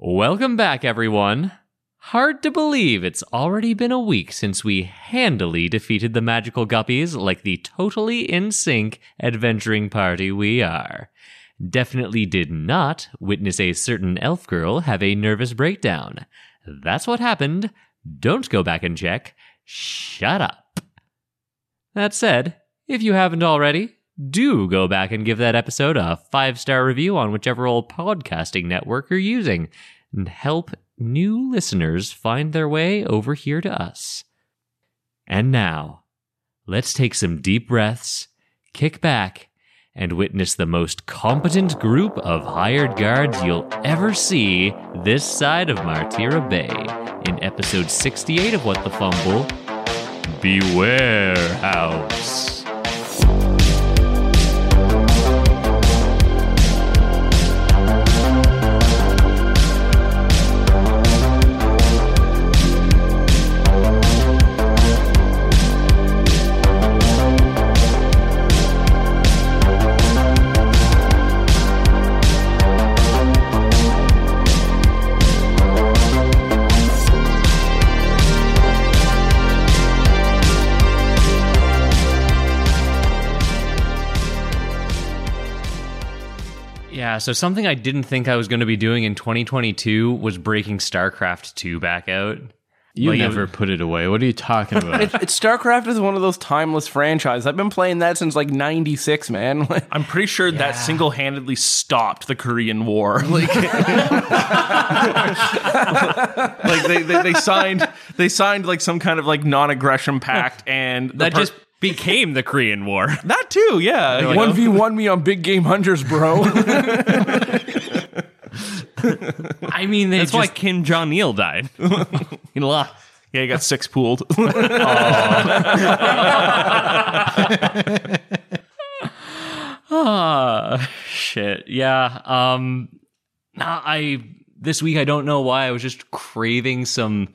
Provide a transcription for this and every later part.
Welcome back, everyone. Hard to believe it's already been a week since we handily defeated the magical guppies like the totally in sync adventuring party we are. Definitely did not witness a certain elf girl have a nervous breakdown. That's what happened. Don't go back and check. Shut up. That said, if you haven't already, do go back and give that episode a five star review on whichever old podcasting network you're using and help new listeners find their way over here to us. And now, let's take some deep breaths, kick back, and witness the most competent group of hired guards you'll ever see this side of Martira Bay in episode 68 of What the Fumble Beware House. Yeah, so something I didn't think I was going to be doing in 2022 was breaking StarCraft 2 back out. You Like, never put it away. What are you talking about? It, it's StarCraft is one of those timeless franchises. I've been playing that since like '96, man. I'm pretty sure that single handedly stopped the Korean War. Like, like they, they, they signed they signed like some kind of like non aggression pact and the That per- just became the Korean War. that too, yeah. One v one me on big game hunters, bro. I mean, they That's just, why Kim Jong Il died. he lost. yeah, he got six pooled. Ah, shit. Yeah. Um nah, I this week I don't know why I was just craving some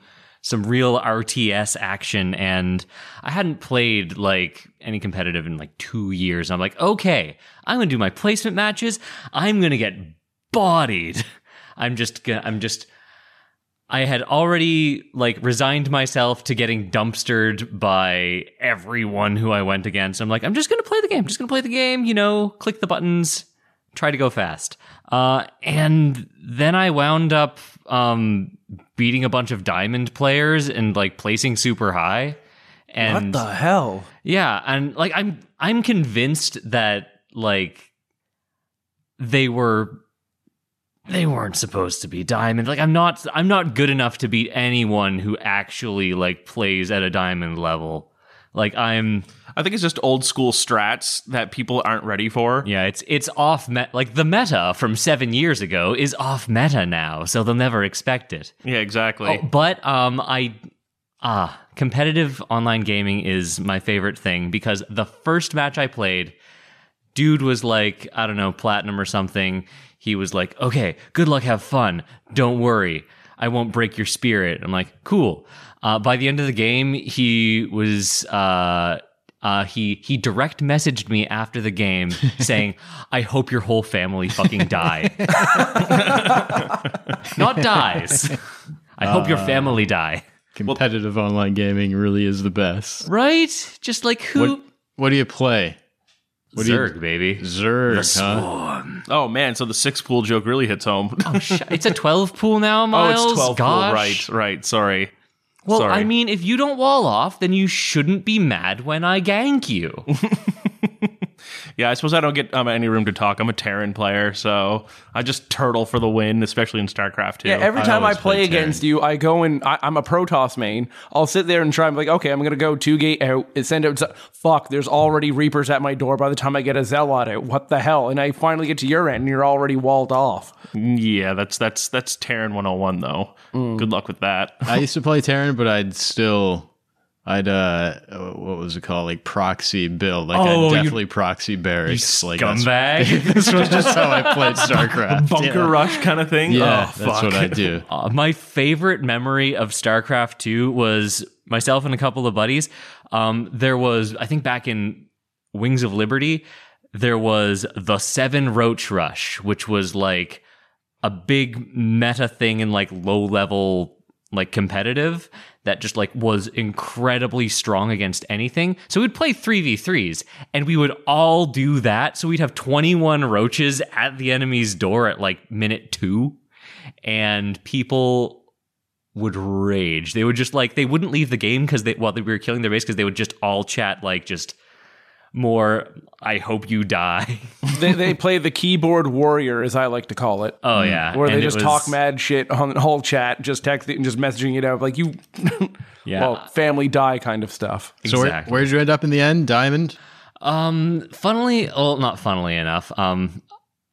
some real RTS action and I hadn't played like any competitive in like 2 years. I'm like, "Okay, I'm to do my placement matches. I'm to get bodied." I'm just gonna I'm just I had already like resigned myself to getting dumpstered by everyone who I went against. I'm like, I'm just gonna play the game, just gonna play the game, you know, click the buttons, try to go fast. Uh, and then I wound up um, beating a bunch of diamond players and like placing super high. And what the hell? yeah, and like I'm I'm convinced that like they were they weren't supposed to be diamond. Like I'm not I'm not good enough to beat anyone who actually like plays at a diamond level. Like I'm I think it's just old school strats that people aren't ready for. yeah, it's it's off met like the meta from 7 years ago is off meta now, so they'll never expect it. Yeah, exactly. Oh, but um, I ah competitive online gaming is my favorite thing because the first match I played, dude was like I don't know platinum or something. He was like, "Okay, good luck, have fun. Don't worry, I won't break your spirit." I'm like, "Cool." Uh, by the end of the game, he was. Uh, uh, he he direct messaged me after the game saying, "I hope your whole family fucking die." Not dies. I hope your family die. Competitive online gaming really is the best. Right? Just like who? What What do you play? What do you- Zerg, baby. Zerg, huh? oh man, so the six pool joke really hits home. Oh, sh- it's a 12 pool now, Oh, Miles. it's 12 pool. Right, right. Sorry. Well, Sorry. I mean, if you don't wall off, then you shouldn't be mad when I gank you. Yeah, I suppose I don't get um, any room to talk. I'm a Terran player, so I just turtle for the win, especially in StarCraft 2. Yeah, every time I, always play play against you, I go and I, I'm a Protoss main. I'll sit there and try. I'm like, okay, I'm gonna go two gate out and send out. Fuck, there's already Reapers at my door by the time I get a Zealot out. What the hell? And I finally get to your end, and you're already walled off. yeah, that's that's that's Terran 101 though. Good luck with that. I used to play Terran, but I'd still, I'd uh, what was it called? Like proxy build. Like Oh, you- definitely proxy barracks. like that's- Scumbag. This was just how I played StarCraft. Bunker yeah. rush kind of thing. Yeah, oh, that's what I do. Uh, my favorite memory of StarCraft 2 was myself and a couple of buddies. Um, there was, I think back in Wings of Liberty, there was the Seven Roach Rush, which was like a big meta thing in like low level like competitive that just like was incredibly strong against anything. So we'd play 3v3s and we would all do that. So we'd have 21 roaches at the enemy's door at like minute 2 and people would rage. They would just like they wouldn't leave the game because they while they were killing their base because they would just all chat like just more. I hope you die. they, they play the keyboard warrior, as I like to call it. Oh yeah, where they And it just was- talk mad shit on the whole chat, just texting and just messaging it out like you, Yeah. well, family die kind of stuff. So where, Exactly. where'd you end up in the end? Diamond. Um, funnily, well, not funnily enough. Um,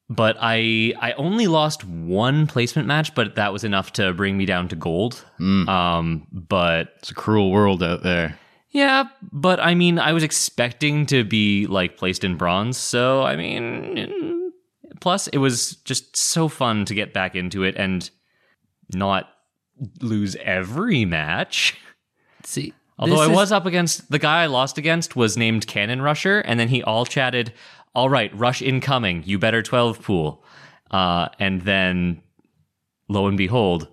but I I only lost one placement match, but that was enough to bring me down to gold. Um, but It's a cruel world out there. Yeah, but I mean, I was expecting to be like placed in bronze, so I mean, plus it was just so fun to get back into it and not lose every match. See, Although I is- was up against the guy I lost against was named Cannon Rusher, and then he all chatted, "All right, rush incoming. You better twelve pool." Uh, and then, lo and behold,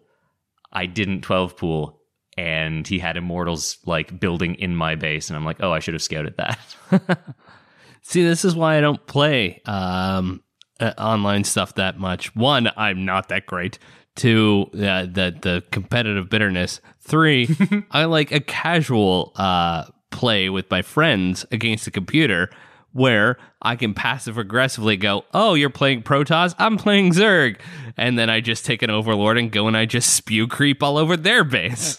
I didn't twelve pool, and he had immortals like building in my base, and I'm like, "Oh, I should have scouted that." See, this is why I don't play um, uh, online stuff that much. One, I'm not that great. Two, uh, the the competitive bitterness. Three, I like a casual uh, play with my friends against a computer where I can passive aggressively go, "Oh, you're playing Protoss, I'm playing Zerg," and then I just take an Overlord and go and I just spew creep all over their base.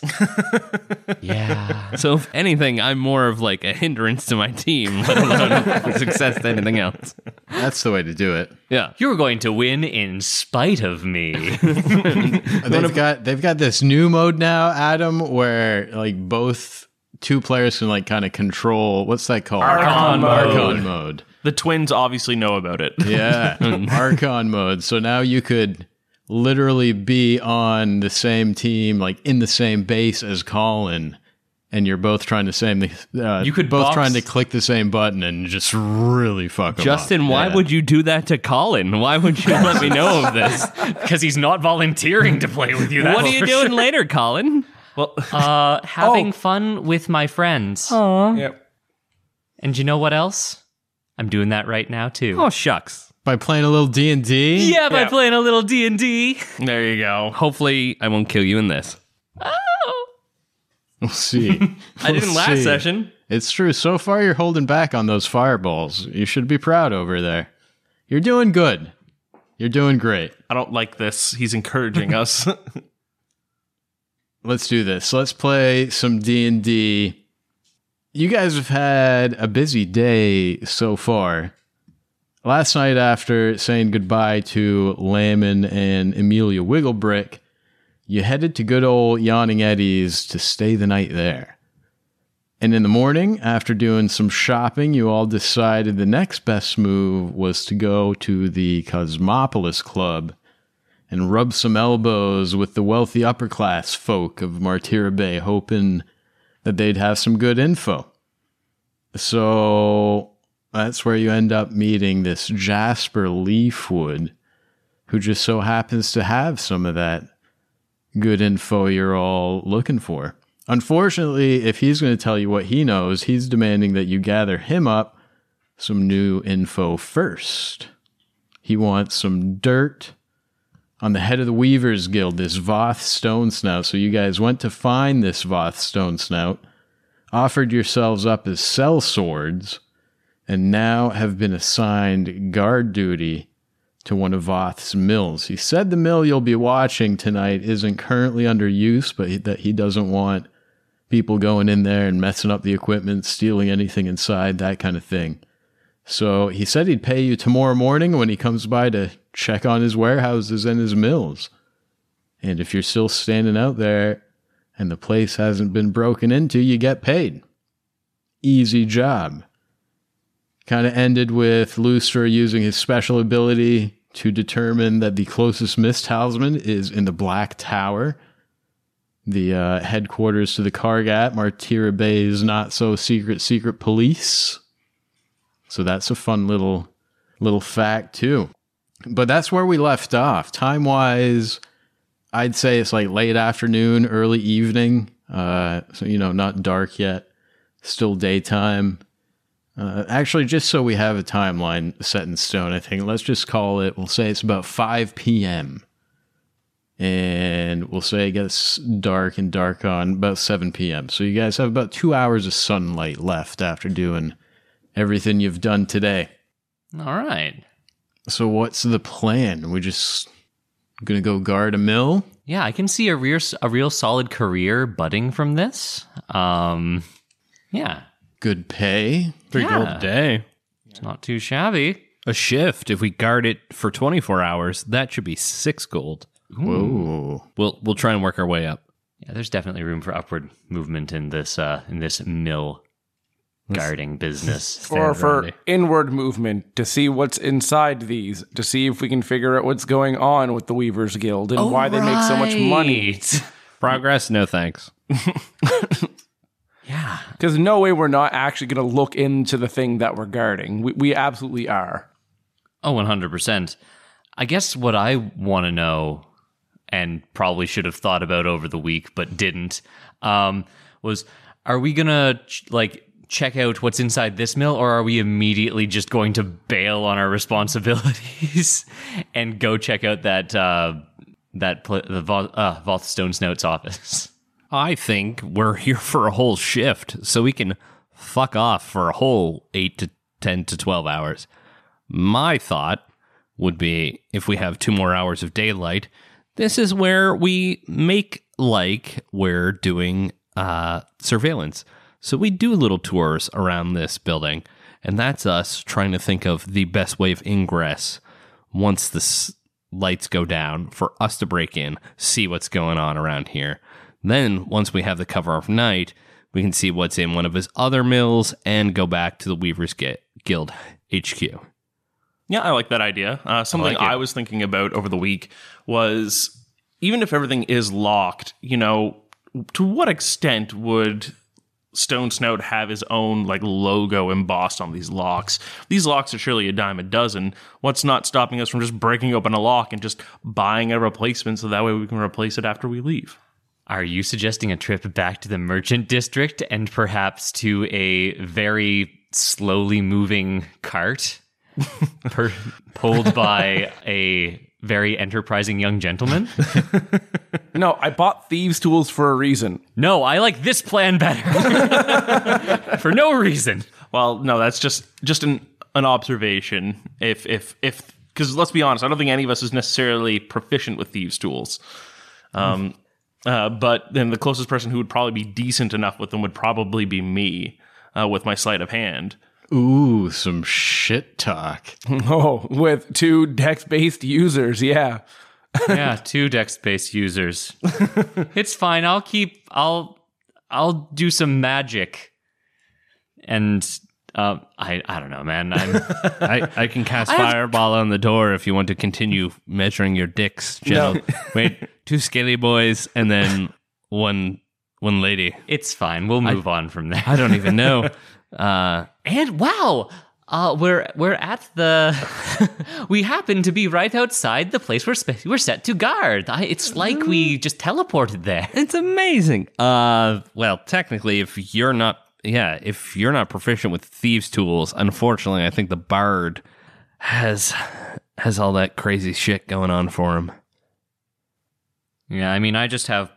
yeah, so if anything, I'm more of like a hindrance to my team, let alone success to anything else. That's the way to do it. Yeah. you're going to win in spite of me. They've got they've got this new mode now, Adam, where like both two players can like kind of control what's that called? Archon mode. Archon mode. The twins obviously know about it. Yeah. Archon mode. So now you could literally be on the same team, like in the same base as Colin, and you're both trying to same uh, You could both box- trying to click the same button and just really fuck 'em Justin, up. why Yeah. would you do that to Colin? Why would you let me know of this? Because he's not volunteering to play with you. what are you doing sure. later, Colin? Well, Uh, having fun with my friends. Aww. Yep. And you know what else? I'm doing that right now too. Oh shucks. by playing a little D and D? yeah, by playing a little D and D. there you go. Hopefully, I won't kill you in this. Oh. We'll see. I didn't last see. session. It's true. So far, you're holding back on those fireballs. You should be proud over there. You're doing good. You're doing great. I don't like this. He's encouraging us. Let's do this. Let's play some D and D. You guys have had a busy day so far. Last night, after saying goodbye to Layman and Amelia Wigglebrick, you headed to good old Yawning Eddie's to stay the night there. And in the morning, after doing some shopping, you all decided the next best move was to go to the Cosmopolis Club and rub some elbows with the wealthy upper class folk of Martira Bay, hoping that they'd have some good info. So that's where you end up meeting this Jasper Leafwood, who just so happens to have some of that good info you're all looking for. Unfortunately, if he's going to tell you what he knows, he's demanding that you gather him up some new info first. He wants some dirt on the head of the Weavers Guild, this Voth Stone Snout. So you guys went to find this Voth Stone Snout, offered yourselves up as sell swords, and now have been assigned guard duty to one of Voth's mills. He said the mill you'll be watching tonight isn't currently under use, but that he doesn't want people going in there and messing up the equipment, stealing anything inside, that kind of thing. So he said he'd pay you tomorrow morning when he comes by to check on his warehouses and his mills. And if you're still standing out there and the place hasn't been broken into, you get paid. Easy job. Kind of ended with Lustra using his special ability to determine that the closest mist talisman is in the Black Tower, the uh, headquarters to the Kargat, Martira Bay's not so secret secret police. So that's a fun little little fact too. But that's where we left off. Time wise, I'd say it's like late afternoon, early evening. Uh, so, you know, not dark yet, still daytime. Uh, actually, just so we have a timeline set in stone, I think let's just call it, we'll say it's about 5 p.m. And we'll say it gets dark and dark on about 7 p.m. So you guys have about two hours of sunlight left after doing everything you've done today. All right. So what's the plan? We're just gonna go guard a mill? Yeah, I can see a real a real solid career budding from this. Um, yeah, Good pay? Three Yeah. gold a day. it's not too shabby. A shift. If we guard it for 24 hours, that should be six gold. Whoa. We'll we'll try and work our way up. Yeah, there's definitely room for upward movement in this uh, in this mill guarding business. or for inward movement to see what's inside these, to see if we can figure out what's going on with the Weavers Guild and why they make so much money. Progress? No thanks. Yeah. Because no way we're not actually going to look into the thing that we're guarding. We, we absolutely are. Oh, 100%. I guess what I want to know, and probably should have thought about over the week, but didn't, um, was are we going to, like, check out what's inside this mill, or are we immediately just going to bail on our responsibilities and go check out that, uh, that, pl- the Vo- uh, office? I think we're here for a whole shift, so we can fuck off for a whole eight to 10 to 12 hours. My thought would be if we have two more hours of daylight, this is where we make like we're doing uh, surveillance. So we do little tours around this building, and that's us trying to think of the best way of ingress once the s- lights go down for us to break in, see what's going on around here. Then, once we have the cover of night, we can see what's in one of his other mills and go back to the Weavers Gu- Guild HQ. Yeah, I like that idea. Uh, something like. I was thinking about over the week was even if everything is locked, you know, to what extent would Stone Snout have his own like logo embossed on these locks? These locks are surely a dime a dozen. What's not stopping us from just breaking open a lock and just buying a replacement so that way we can replace it after we leave? Are you suggesting a trip back to the merchant district and perhaps to a very slowly moving cart per- pulled by a very enterprising young gentleman? No, I bought thieves' tools for a reason. No, I like this plan better. For no reason. Well, no, that's just just an an observation. If if if because let's be honest, I don't think any of us is necessarily proficient with thieves' tools. Um, uh, but then the closest person who would probably be decent enough with them would probably be me uh, with my sleight of hand. Ooh, some shit talk. Oh, with two dex based users. Yeah. Yeah, two dex-based users. It's fine. I'll keep. I'll. I'll do some magic. And uh, I. I don't know, man. I'm. I, I can cast Fireball on the door if you want to continue measuring your dicks, Joe. Wait, two scaly boys and then one one lady. It's fine. We'll move on from there. I don't even know. Uh, And wow, uh, we're we're at the. we happen to be right outside the place we're spe- we're set to guard. I, it's like we just teleported there. It's amazing. Uh, well, technically, if you're not, yeah, if you're not proficient with thieves' tools, unfortunately, I think the bard has has all that crazy shit going on for him. Yeah, I mean, I just have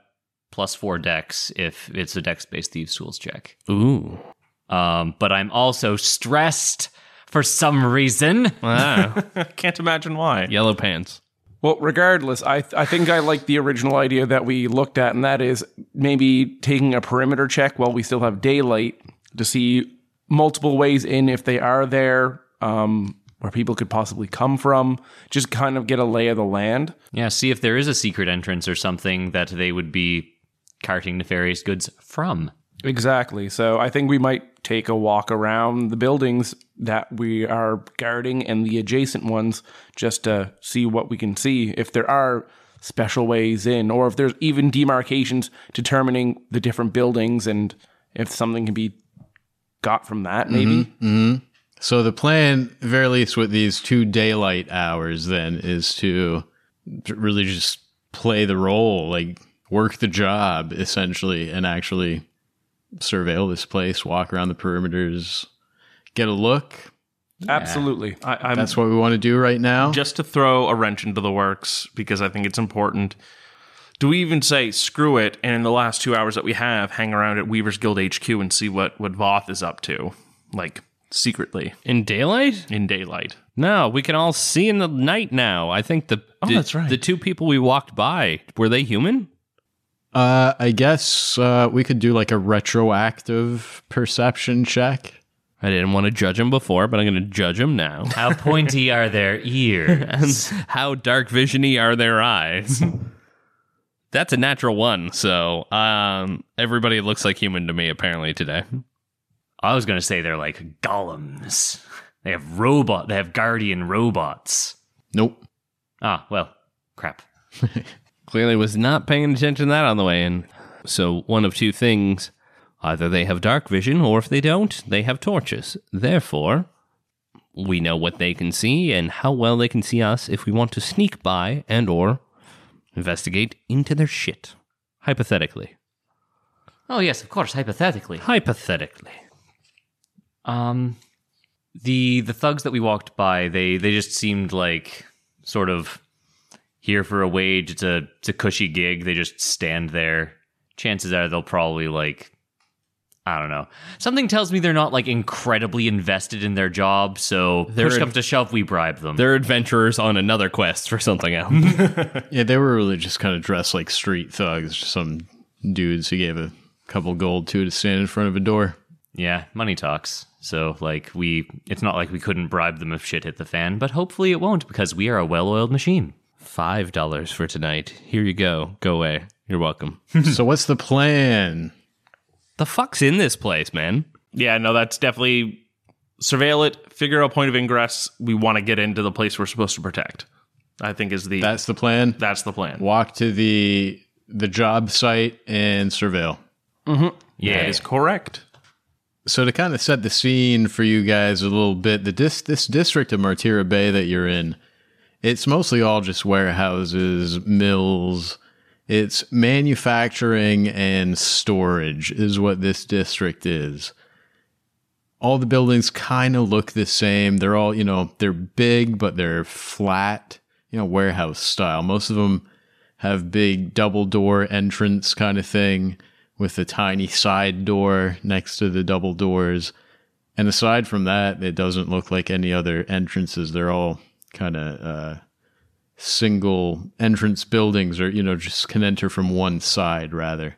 plus four dex if it's a dex-based thieves tools check. Ooh, Um, but I'm also stressed for some reason. wow, Can't imagine why. yellow pants. Well, regardless, I I think I like the original idea that we looked at, and that is maybe taking a perimeter check while we still have daylight to see multiple ways in if they are there, um, where people could possibly come from. Just kind of get a lay of the land. Yeah, see if there is a secret entrance or something that they would be carting nefarious goods from. Exactly. So I think we might take a walk around the buildings that we are guarding and the adjacent ones just to see what we can see. If there are special ways in, or if there's even demarcations determining the different buildings and if something can be got from that, mm-hmm, maybe. Mm-hmm. So the plan, very least with these two daylight hours, then is to really just play the role, like work the job essentially, and actually surveil this place, walk around the perimeters, get a look. Absolutely. I, I'm That's what we want to do right now. just to throw a wrench into the works because I think it's important. Do we even say screw it? And in the last two hours that we have, hang around at Weaver's Guild HQ and see what what Voth is up to, like secretly In daylight? in daylight. No, we can all see in the night now. I think the Oh, the, that's right. the two people we walked by were they human? Uh, I guess uh, we could do like a retroactive perception check. I didn't want to judge him before, but I'm going to judge him now. How pointy are their ears? and How dark visiony are their eyes? That's a natural one. So, um, everybody looks like human to me apparently today. I was going to say they're like golems. They have robot. They have guardian robots. Nope. Ah, well, crap. Clearly was not paying attention to that on the way in. So, one of two things. Either they have dark vision, or if they don't, they have torches. Therefore, we know what they can see and how well they can see us if we want to sneak by and or investigate into their shit. Hypothetically. Oh yes, of course. Hypothetically, Hypothetically. um, the the thugs that we walked by, they they just seemed like sort of here for a wage. It's a it's a cushy gig. They just stand there. Chances are they'll probably like. I don't know. Something tells me they're not like incredibly invested in their job, so They're push ad- comes to shove, we bribe them. They're adventurers on another quest for something else. Yeah, they were really just kind of dressed like street thugs. Some dudes who gave a couple gold to to stand in front of a door. Yeah, money talks. So like we it's not like we couldn't bribe them if shit hit the fan, but hopefully it won't because we are a well-oiled machine. Five dollars for tonight. Here you go. Go away. You're welcome. so what's the plan? the fuck's in this place, man? Yeah, no, that's definitely surveil it, figure out a point of ingress. We want to get into the place we're supposed to protect. I think is the That's the plan. that's the plan. Walk to the the job site and surveil. Mm-hmm. Yeah. That is correct. So to kind of set the scene for you guys a little bit, the dis- this district of Martira Bay that you're in, it's mostly all just warehouses, mills. It's manufacturing and storage is what this district is. All the buildings kind of look the same. They're all, you know, they're big, but they're flat, you know, warehouse style. Most of them have big double door entrance kind of thing with a tiny side door next to the double doors. And aside from that, it doesn't look like any other entrances. They're all kind of uh, single entrance buildings, or, you know, just can enter from one side rather.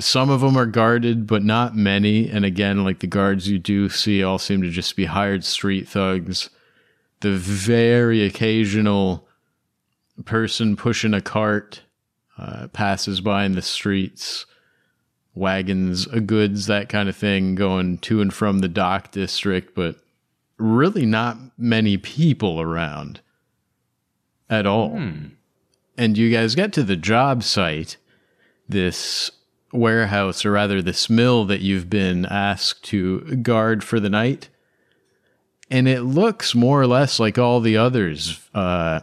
Some of them are guarded, but not many. And again, like the guards you do see all seem to just be hired street thugs. The very occasional person pushing a cart uh, passes by in the streets wagons goods, that kind of thing, going to and from the dock district, but really not many people around at all. And you guys get to the job site, this warehouse, or rather, this mill that you've been asked to guard for the night. And it looks more or less like all the others. Uh,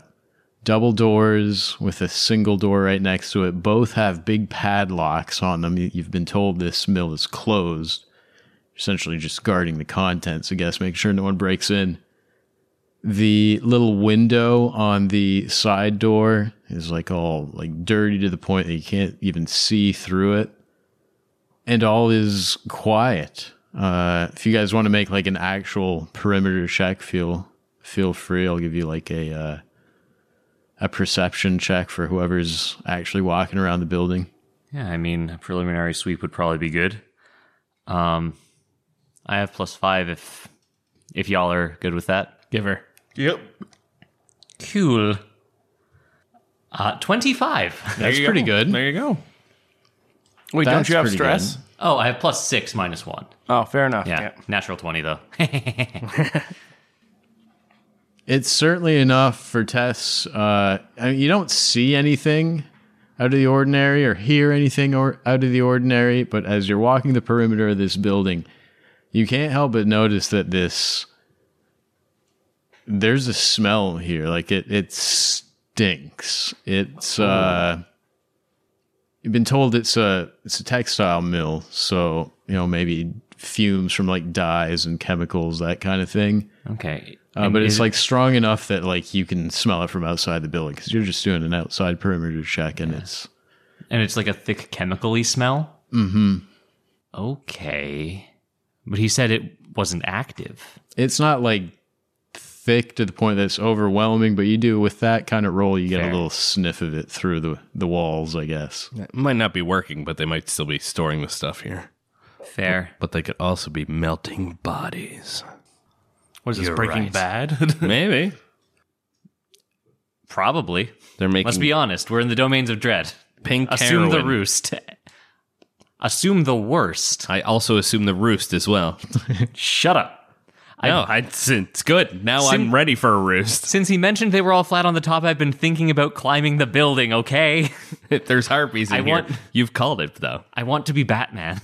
double doors with a single door right next to it. Both have big padlocks on them. You- You've been told this mill is closed. Essentially, just guarding the contents, I guess, making sure no one breaks in. The little window on the side door is like all like dirty to the point that you can't even see through it. And all is quiet. Uh, if you guys want to make like an actual perimeter check, feel feel free. I'll give you like a uh, a perception check for whoever's actually walking around the building. Yeah, I mean, a preliminary sweep would probably be good. Um, I have plus five if if y'all are good with that. Give her. Yep. Cool. Uh, twenty-five. That's pretty good. There you go. Wait, That's don't you have stress? good. Oh, I have plus six minus one. Oh, fair enough. Yeah, Yeah. natural twenty though. It's certainly enough for Tess. Uh, I mean, you don't see anything out of the ordinary or hear anything or out of the ordinary, but as you're walking the perimeter of this building, you can't help but notice that this there's a smell here. Like it it stinks. It's uh you've been told it's a it's a textile mill, so you know maybe fumes from like dyes and chemicals, that kind of thing. Okay. Uh, but it's like strong enough that like you can smell it from outside the building because you're just doing an outside perimeter check and it's and it's like a thick chemically smell. Mm-hmm. Okay, but he said it wasn't active. it's not like thick to the point that it's overwhelming, but you do with that kind of roll, you get Fair. a little sniff of it through the the walls, I guess. It might not be working, but they might still be storing the stuff here. Fair. But they could also be melting bodies. What is this, You're Breaking right. Bad? Maybe Probably. they're making. Let's be honest. We're in the domains of dread. pink Assume the roost. Assume the worst. I also assume the roost as well. Shut up. no, I, it's, it's good. Now Sim- I'm ready for a roost. Since he mentioned they were all flat on the top, I've been thinking about climbing the building, okay? There's harpies in I here. want- You've called it though. I want to be Batman.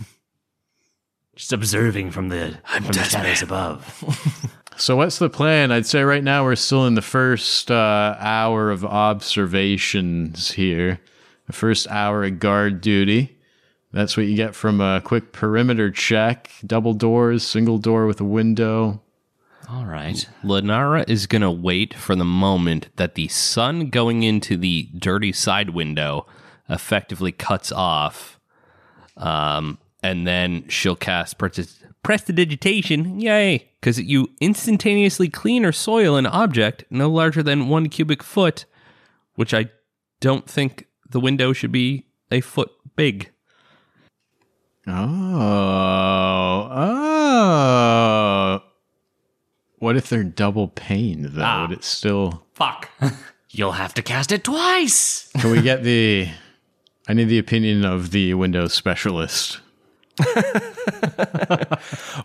Just observing from the I'm from the shadows above. So what's the plan? I'd say right now we're still in the first uh, hour of observations here. The first hour of guard duty. That's what you get from a quick perimeter check. Double doors, single door with a window. All right. Lenara is going to wait for the moment that the sun going into the dirty side window effectively cuts off. Um, and then she'll cast Presti- Prestidigitation. Yay! Because you instantaneously clean or soil an object no larger than one cubic foot, which I don't think the window should be a foot big. Oh, oh. What if they're double paned though? Ah. Would it still? Fuck. You'll have to cast it twice. Can we get the? I need the opinion of the Windows specialist.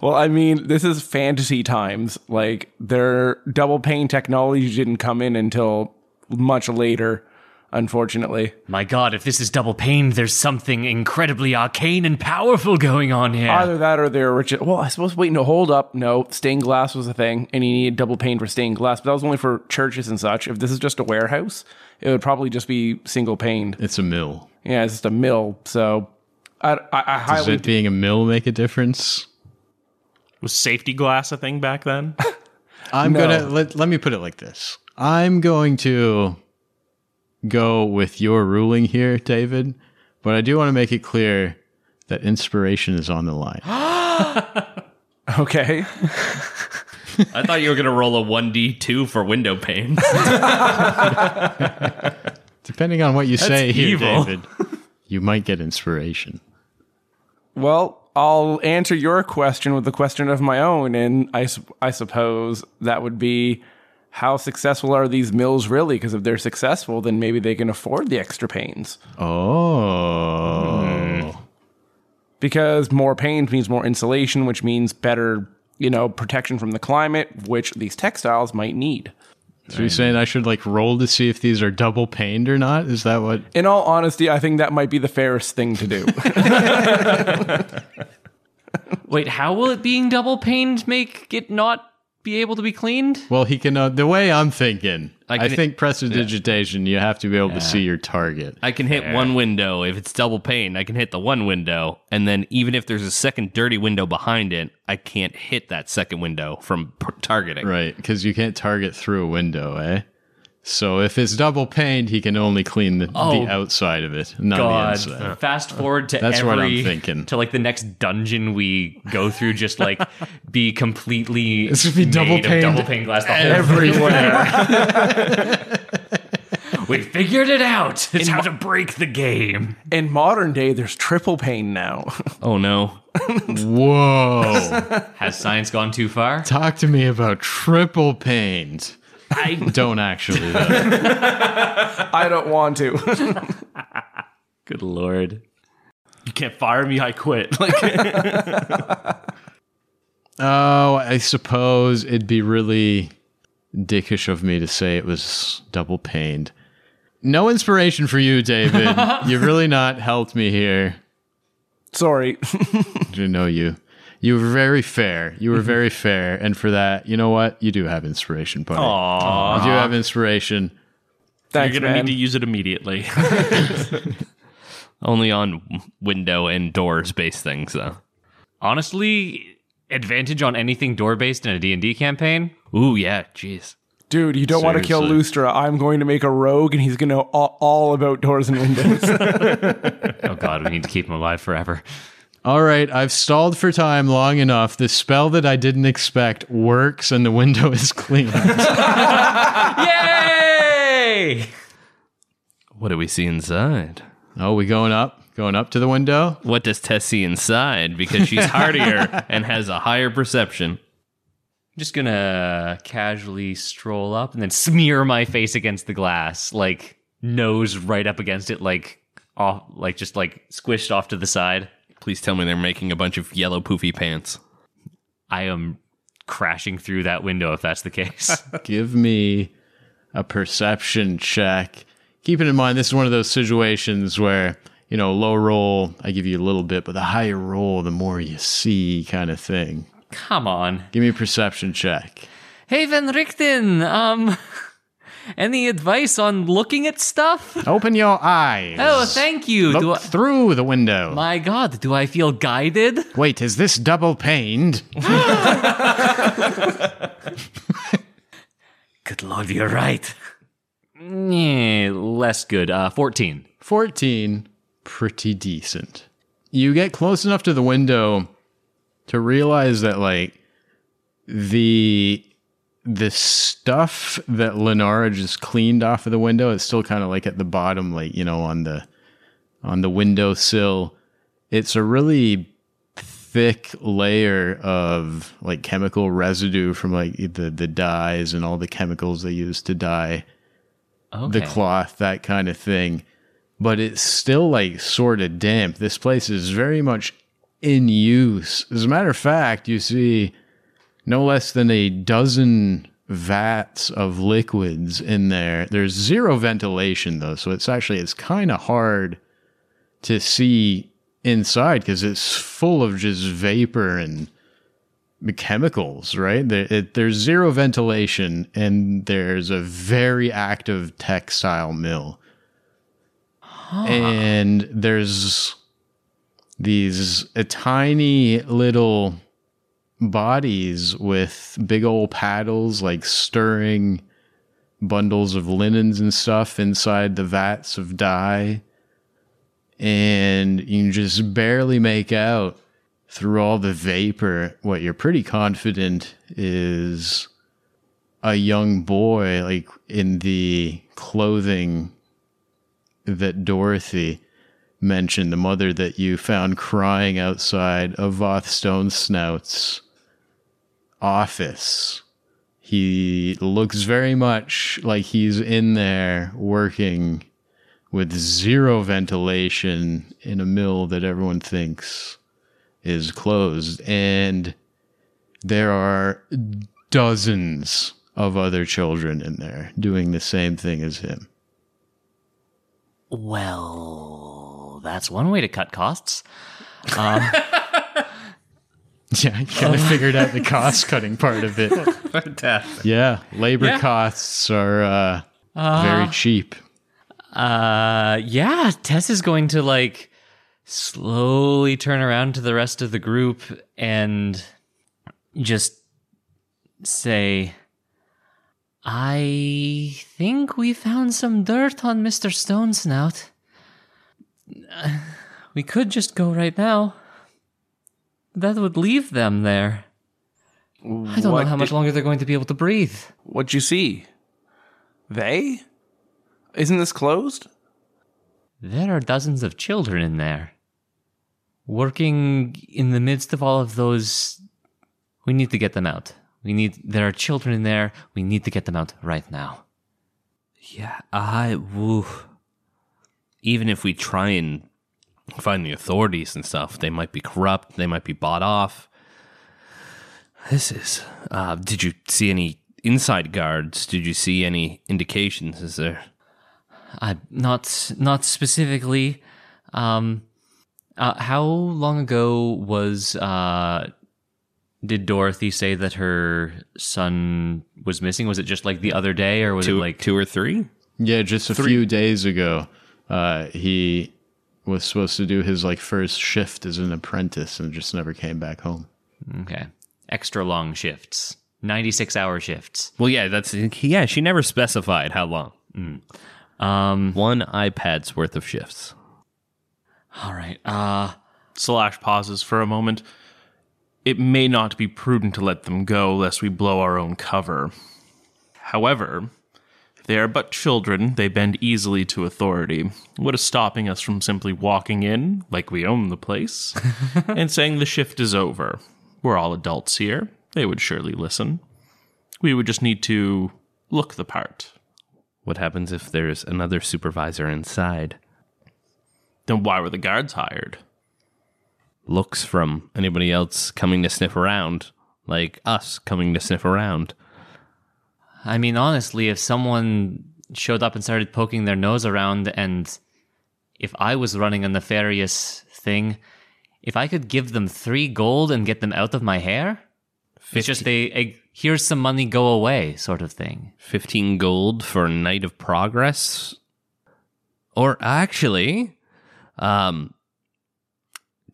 Well, I mean, this is fantasy times. Like, their double pane technology didn't come in until much later, unfortunately. My god, if this is double pane, there's something incredibly arcane and powerful going on here. Either that or their original. Well, I suppose, wait, no, hold up. No, stained glass was a thing, and you needed double pane for stained glass, but that was only for churches and such. If this is just a warehouse, it would probably just be single paned. It's a mill. Yeah, it's just a mill. So I, I, I Does highly. it being a mill make a difference? Was safety glass a thing back then? I'm No. gonna let let me put it like this. I'm going to go with your ruling here, David, but I do want to make it clear that inspiration is on the line. okay. I thought you were going to roll a 1d2 for window panes. Depending on what you say here, evil. David, you might get inspiration. Well, I'll answer your question with a question of my own, and I, sup- I suppose that would be how successful are these mills really? Because if they're successful, then maybe they can afford the extra panes. Oh. Because more panes means more insulation, which means better, you know, protection from the climate, which these textiles might need. So you're saying I should like roll to see if these are double paned or not? Is that what? In all honesty, I think that might be the fairest thing to do. Wait, how will it being double paned make it not be able to be cleaned? Well, he can. Uh, the way I'm thinking, I, can- think prestidigitation. You have to be able to see your target. I can hit one window. If it's double pane, I can hit the one window. And then even if there's a second dirty window behind it, I can't hit that second window from p- targeting. Right, because you can't target through a window, eh? So if it's double paned, he can only clean the, Oh. the outside of it, not the God. inside. Fast forward to That's every, what I'm thinking. To like the next dungeon we go through, just like be completely It's gonna be double made paned double pane glass the whole Everywhere. We figured it out. It's how to break the game. In modern day, there's triple pane now. Oh no. Whoa! Has science gone too far? Talk to me about triple paned. I Don't actually. I don't want to. Good lord. you can't fire me, I quit. Like, oh, I suppose it'd be really dickish of me to say it was double paned. No inspiration for you, David. You've really not helped me here. Sorry. You know you. You were very fair. You were mm-hmm. very fair, and for that, you know what? You do have inspiration, buddy. Aw. You do have inspiration. Thanks, You're gonna man. need to use it immediately. Only on window and doors based things, though. Honestly, advantage on anything door based in a D&D campaign? Ooh, yeah, jeez. Dude, you don't want to kill Lustra. I'm going to make a rogue, and he's going to know all, all about doors and windows. Oh god, we need to keep him alive forever. All right, I've stalled for time long enough. The spell that I didn't expect works, and the window is clean. Yay! What do we see inside? oh, we going up? Going up to the window? What does Tess see inside? Because she's hardier and has a higher perception. I'm just gonna casually stroll up and then smear my face against the glass, like nose right up against it, like off, like just like squished off to the side. Please tell me they're making a bunch of yellow poofy pants. I am crashing through that window if that's the case. Give me a perception check. Keeping in mind, this is one of those situations where, you know, low roll, I give you a little bit, but the higher roll, the more you see, kind of thing. Come on. Give me a perception check. Hey Van Richten, um any advice on looking at stuff? Open your eyes. Oh, thank you. Look Do I, through the window. my god, do I feel guided? Wait, is this double paned? Good lord, you're right. Yeah, less good. Uh 14. 14, pretty decent. You get close enough to the window to realize that like the the stuff that Lenara just cleaned off of the window is still kind of like at the bottom, like, you know, on the on the windowsill. It's a really thick layer of like chemical residue from like the the dyes and all the chemicals they use to dye Okay. the cloth, that kind of thing. But it's still like sort of damp. This place is very much in use. As a matter of fact, you see no less than a dozen vats of liquids in there. There's zero ventilation though, so it's actually it's kind of hard to see inside because it's full of just vapor and chemicals, right? There, it, there's zero ventilation, and there's a very active textile mill. And there's these uh, tiny little bodies with big old paddles, like stirring bundles of linens and stuff inside the vats of dye. And you can just barely make out through all the vapor, what you're pretty confident is a young boy, like in the clothing that Dorothy mentioned, the mother that you found crying outside of Voth Stone Snout's office. He looks very much like he's in there working with zero ventilation in a mill that everyone thinks is closed and there are dozens of other children in there doing the same thing as him. Well, that's one way to cut costs. Um, Yeah, I kind of figured out the cost cutting part of it. Fantastic. Yeah, labor Yeah. costs are uh, very cheap. Uh, yeah, Tess is going to like slowly turn around to the rest of the group and just say, I think we found some dirt on Mr. Stone Snout. Uh, We could just go right now. That would leave them there. I don't What know how much did- longer they're going to be able to breathe. What'd you see? They? Isn't this closed? There are dozens of children in there. Working in the midst of all of those. We need to get them out. We need. There are children in there. We need to get them out right now. Yeah, I woo. Even if we try and find the authorities and stuff, they might be corrupt. They might be bought off. This is. Uh, did you see any inside guards? Did you see any indications? Is there? I not not specifically. Um, uh, how long ago was uh Did Dorothy say that her son was missing? Was it just like the other day, or was Two, it like two or three? Yeah, just a few days ago, uh, he was supposed to do his like first shift as an apprentice and just never came back home. okay extra long shifts, ninety six hour shifts? Well, yeah, that's yeah. She never specified how long. Um, One iPad's worth of shifts. all right. Uh, Slash pauses for a moment. It may not be prudent to let them go lest we blow our own cover. However, they are but children, they bend easily to authority. What is stopping us from simply walking in, like we own the place, and saying the shift is over? We're all adults here. They would surely listen. We would just need to look the part. What happens if there's another supervisor inside? Then why were the guards hired? Looks from anybody else coming to sniff around, like us coming to sniff around. I mean, honestly, if someone showed up and started poking their nose around, and if I was running a nefarious thing, if I could give them three gold and get them out of my hair, it's just a, a here's some money, go away sort of thing. 15 gold for Night of Progress. Or actually, um,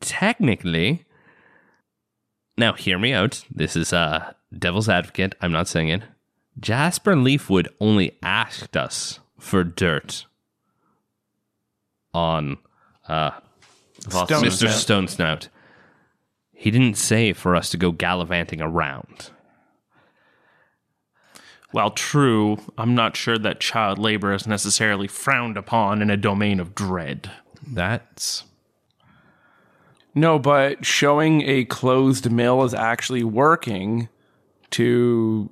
technically, now hear me out. This is uh, Devil's Advocate. I'm not saying it. Jasper and Leafwood only asked us for dirt on uh, Stone Mr. Snout. Stone Snout. He didn't say for us to go gallivanting around. While true, I'm not sure that child labor is necessarily frowned upon in a domain of dread. That's No, but showing a closed mill is actually working to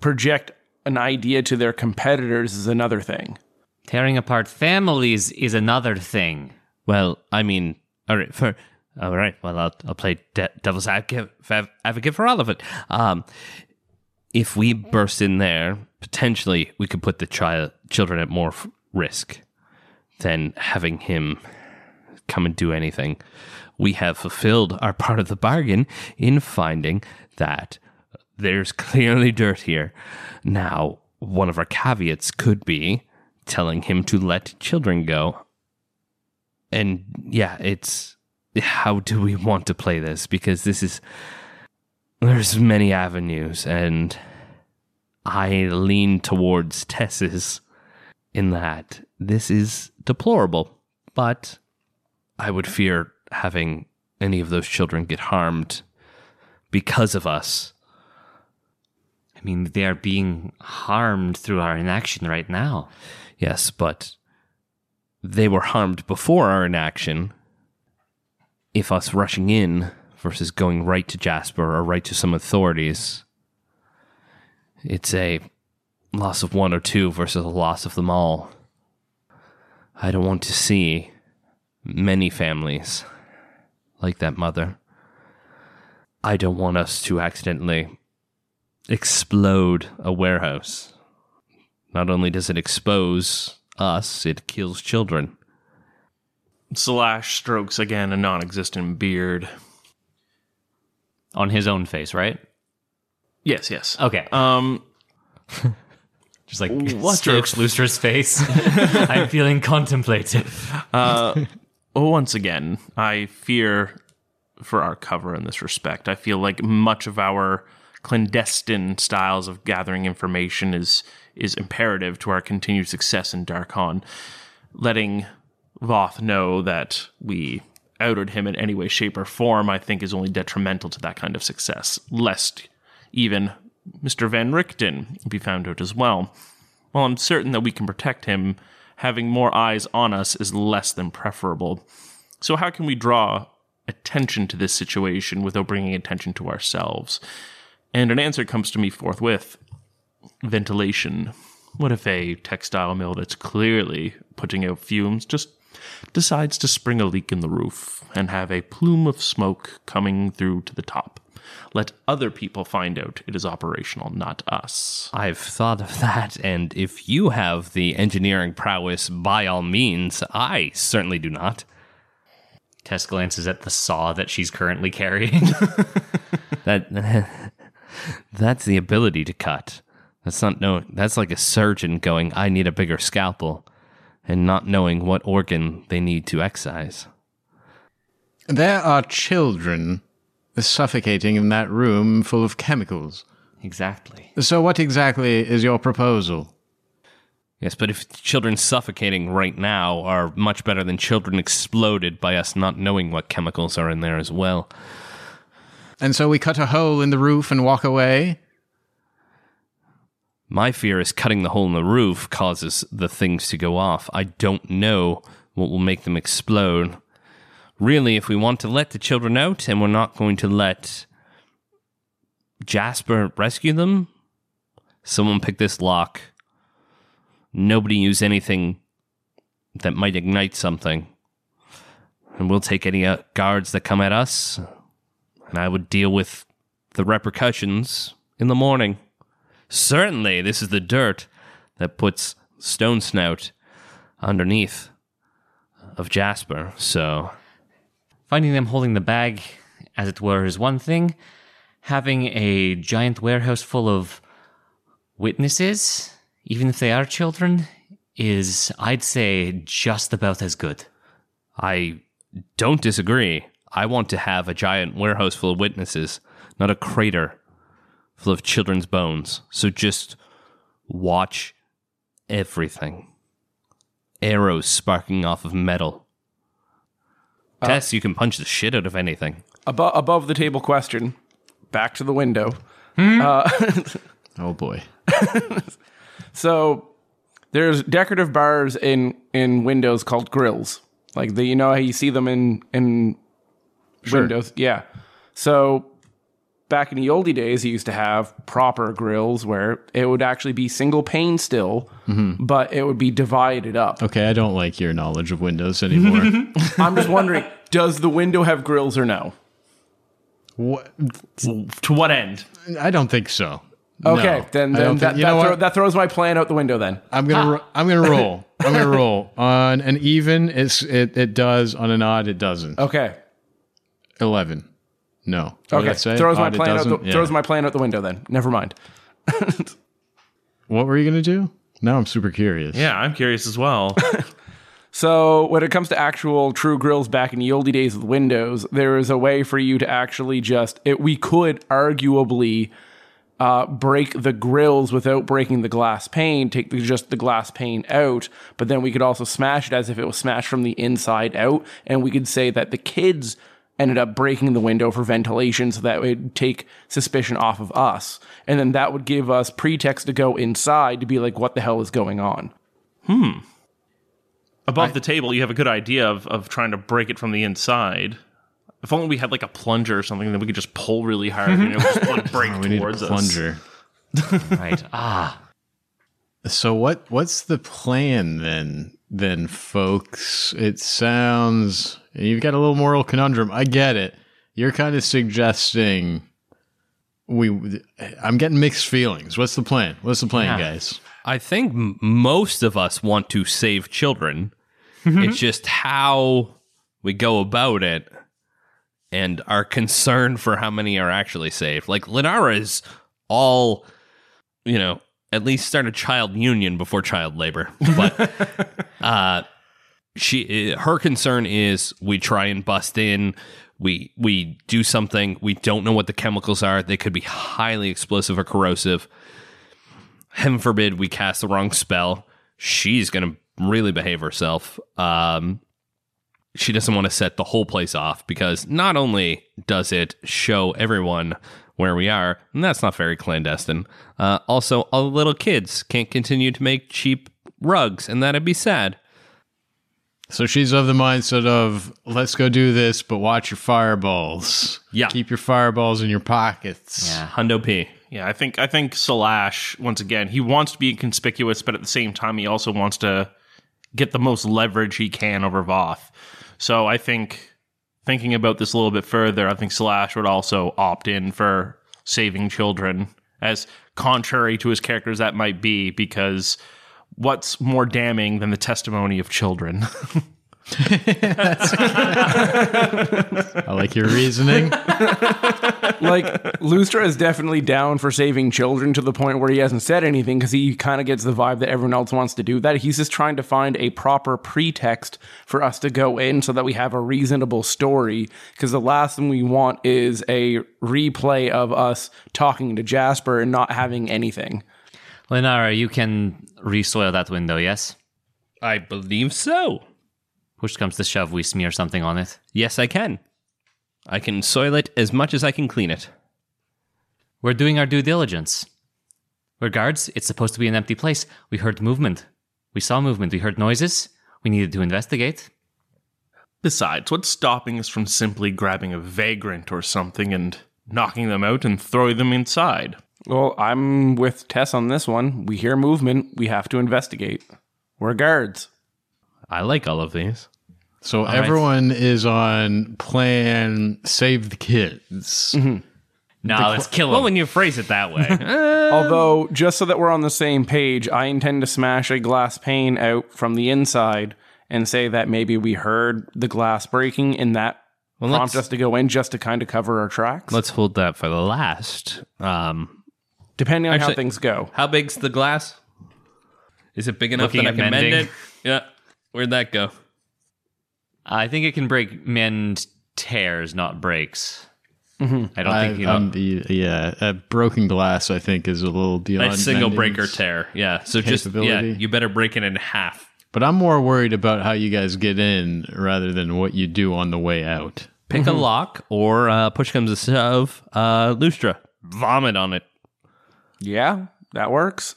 project an idea to their competitors is another thing. Tearing apart families is another thing. Well, I mean, all right, for all right. Well, I'll I'll play de- devil's advocate, advocate for all of it. Um, if we burst in there, potentially we could put the child children at more f- risk than having him come and do anything. We have fulfilled our part of the bargain in finding that there's clearly dirt here. Now, one of our caveats could be telling him to let children go and yeah, it's how do we want to play this? Because this is there's many avenues, and I lean towards Tess's in that this is deplorable, but I would fear having any of those children get harmed because of us. I mean, they are being harmed through our inaction right now. Yes, but they were harmed before our inaction. If us rushing in versus going right to Jasper or right to some authorities, it's a loss of one or two versus a loss of them all. I don't want to see many families like that mother. I don't want us to accidentally explode a warehouse. Not only does it expose us, it kills children. Slash strokes again a non existent beard. On his own face, right? Yes, yes. Okay. Um, Just like what strokes Lustra's face. I'm feeling contemplative. uh, once again, I fear for our cover in this respect. I feel like much of our clandestine styles of gathering information is is imperative to our continued success in Darkon. Letting Voth know that we outed him in any way, shape, or form, I think, is only detrimental to that kind of success, lest even Mr. Van Richten be found out as well. While I'm certain that we can protect him, having more eyes on us is less than preferable. So, how can we draw attention to this situation without bringing attention to ourselves? And an answer comes to me forthwith ventilation. What if a textile mill that's clearly putting out fumes just decides to spring a leak in the roof and have a plume of smoke coming through to the top? Let other people find out it is operational, not us. I've thought of that, and if you have the engineering prowess, by all means, I certainly do not. Tess glances at the saw that she's currently carrying. that that's the ability to cut. That's not no. That's like a surgeon going, "I need a bigger scalpel," and not knowing what organ they need to excise. There are children suffocating in that room full of chemicals. Exactly. So, what exactly is your proposal? Yes, but if children suffocating right now are much better than children exploded by us not knowing what chemicals are in there as well. And so we cut a hole in the roof and walk away? My fear is cutting the hole in the roof causes the things to go off. I don't know what will make them explode. Really, if we want to let the children out and we're not going to let Jasper rescue them, someone pick this lock. Nobody use anything that might ignite something. And we'll take any uh, guards that come at us, and I would deal with the repercussions in the morning. Certainly, this is the dirt that puts Stone Snout underneath of Jasper. So, Finding them holding the bag, as it were, is one thing. Having a giant warehouse full of witnesses, even if they are children, is, I'd say, just about as good. I don't disagree. I want to have a giant warehouse full of witnesses, not a crater full of children's bones. So just watch everything. Arrows sparking off of metal. Uh, Tess, you can punch the shit out of anything. Above above the table question. Back to the window. Hmm? Uh, oh boy. So there's decorative bars in in windows called grills. Like the you know how you see them in in windows. Yeah. So back in the oldie days, you used to have proper grills where it would actually be single pane still, mm-hmm. but it would be divided up. Okay, I don't like your knowledge of Windows anymore. I'm just wondering, does the window have grills or no? what? To what end? I don't think so. Okay, No, then, then that, think- that, throw- that throws my plan out the window. Then I'm gonna ro- I'm gonna roll. I'm gonna roll on an even. It's it it does on an odd. It doesn't. okay, Eleven. No. What okay, say? throws my Odd, it plan out. The. Yeah. Throws my plan out the window. Then never mind. What were you gonna do? Now I'm super curious. Yeah, I'm curious as well. So when it comes to actual true grills back in the oldie days with Windows, there is a way for you to actually just it, we could arguably uh, break the grills without breaking the glass pane, take the, just the glass pane out, but then we could also smash it as if it was smashed from the inside out, and we could say that the kids ended up breaking the window for ventilation so that it would take suspicion off of us. And then that would give us pretext to go inside to be like, what the hell is going on? Hmm. Above the table, you have a good idea of, of trying to break it from the inside. If only we had like a plunger or something, then we could just pull really hard and it would just like break We need a towards us. plunger. Right. ah. So what what's the plan then? Then folks, it sounds you've got a little moral conundrum. I get it. You're kind of suggesting we I'm getting mixed feelings. What's the plan? What's the plan, Yeah. guys? I think m- most of us want to save children. it's just how we go about it and our concern for how many are actually saved. Like Lenara's all, you know, at least start a child union before child labor. But uh she her concern is we try and bust in. We we do something. We don't know what the chemicals are. They could be highly explosive or corrosive. Heaven forbid we cast the wrong spell. She's to really behave herself. Um she doesn't want to set the whole place off because not only does it show everyone where we are and that's not very clandestine uh, also all the little kids can't continue to make cheap rugs and that'd be sad So she's of the mindset of let's go do this, but watch your fireballs. Yeah. Keep your fireballs in your pockets. Yeah. hundo p Yeah, I think I think Slash once again he wants to be conspicuous, but at the same time he also wants to get the most leverage he can over Voth. So I think thinking about this a little bit further, I think Slash would also opt in for saving children, as contrary to his characters that might be, because what's more damning than the testimony of children? I like your reasoning. like Lustra is definitely down for saving children to the point where he hasn't said anything because he kind of gets the vibe that everyone else wants to do that. He's just trying to find a proper pretext for us to go in so that we have a reasonable story. Because the last thing we want is a replay of us talking to Jasper and not having anything. Lenara, you can resoil that window, yes? I believe so. Push comes to shove, we smear something on it. Yes, I can. I can soil it as much as I can clean it. We're doing our due diligence. We're guards. It's supposed to be an empty place. We heard movement. We saw movement. We heard noises. We needed to investigate. Besides, what's stopping us from simply grabbing a vagrant or something and knocking them out and throwing them inside? Well, I'm with Tess on this one. We hear movement. We have to investigate. We're guards. I like all of these. So right. everyone is on plan save the kids. Now let's kill him. Well, when you phrase it that way. Although, just so that we're on the same page, I intend to smash a glass pane out from the inside and say that maybe we heard the glass breaking and that Well, prompt let's- us to go in just to kind of cover our tracks. Let's hold that for the last. Um, depending on how things go. how big's the glass? Is it big enough Looking that I at can mend it? Yeah. Where'd that go? I think it can break mend tears, not breaks. I don't I, think you know. um, the, yeah, a broken glass I think is a little beyond A single mending's- breaker tear. Yeah. So just yeah, you better break it in half. But I'm more worried about how you guys get in rather than what you do on the way out. Pick a lock or uh, push comes to shove. Uh, Lustra, vomit on it. Yeah, that works.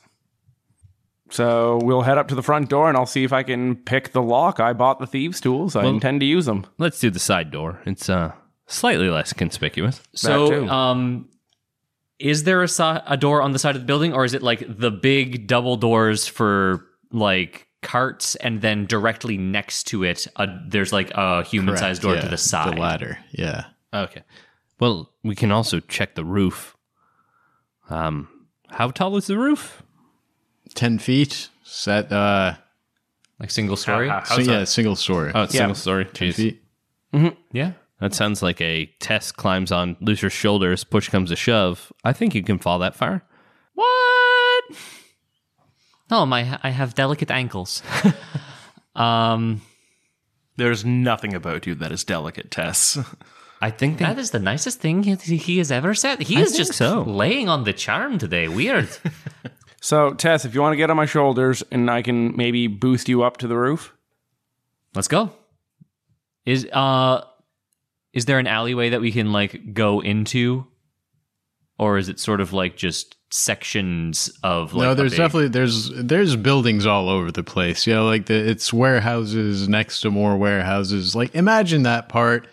So we'll head up to the front door and I'll see if I can pick the lock. I bought the thieves' tools. I intend to use them. Let's do the side door. It's uh slightly less conspicuous. so, um, is there a, si- a door on the side of the building, or is it like the big double doors for like carts, and then directly next to it, uh, there's like a human-sized door Correct, to the side? The ladder. Yeah. Okay. Well, we can also check the roof. Um, how tall is the roof? 10 feet. Set, uh, like single story. How- so yeah, that? single story. Oh, it's Yeah. single story. Jeez. feet. Yeah. That sounds like a test climbs on Lucer's shoulders, push comes to shove. I think you can fall that far. What? No, my I have delicate ankles. um, There's nothing about you that is delicate, Tess. I think that is the nicest thing he, he has ever said. He I is just so. laying on the charm today. Weird. So, Tess, if you want to get on my shoulders and I can maybe boost you up to the roof. Let's go. Is uh is there an alleyway that we can like go into? Or is it sort of like just sections of like no, there's big- definitely there's there's buildings all over the place. Yeah, like the it's warehouses next to more warehouses. Like imagine that part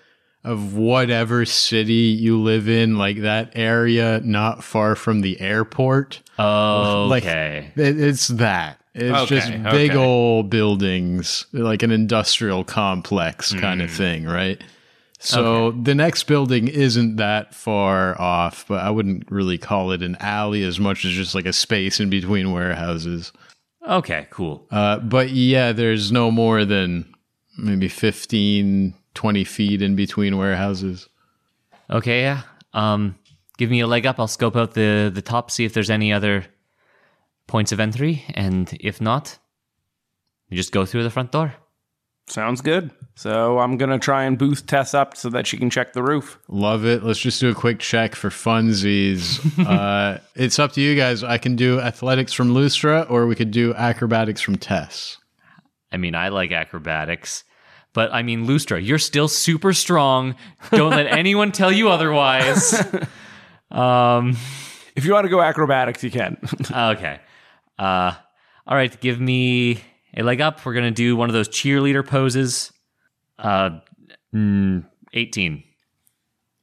of whatever city you live in, like that area not far from the airport. Like Okay. it, it's that. It's Okay, just big okay. old buildings, like an industrial complex kind Mm. of thing, right? So the next building isn't that far off, but I wouldn't really call it an alley as much as just like a space in between warehouses. Okay, cool. Uh, but yeah, there's no more than maybe 15, 20 feet in between warehouses. Okay, yeah. Um give me a leg up. I'll scope out the the top, see if there's any other points of entry, and if not, you just go through the front door. Sounds good. So I'm going to try and boost Tess up so that she can check the roof. Love it. Let's just do a quick check for funsies. uh, it's up to you guys. I can do athletics from Lustra, or we could do acrobatics from Tess. I mean, I like acrobatics. But I mean, Lustra, you're still super strong. Don't let anyone tell you otherwise. Um, If you want to go acrobatics, you can. okay. Uh, all right, give me a leg up. We're going to do one of those cheerleader poses. Uh, mm, 18.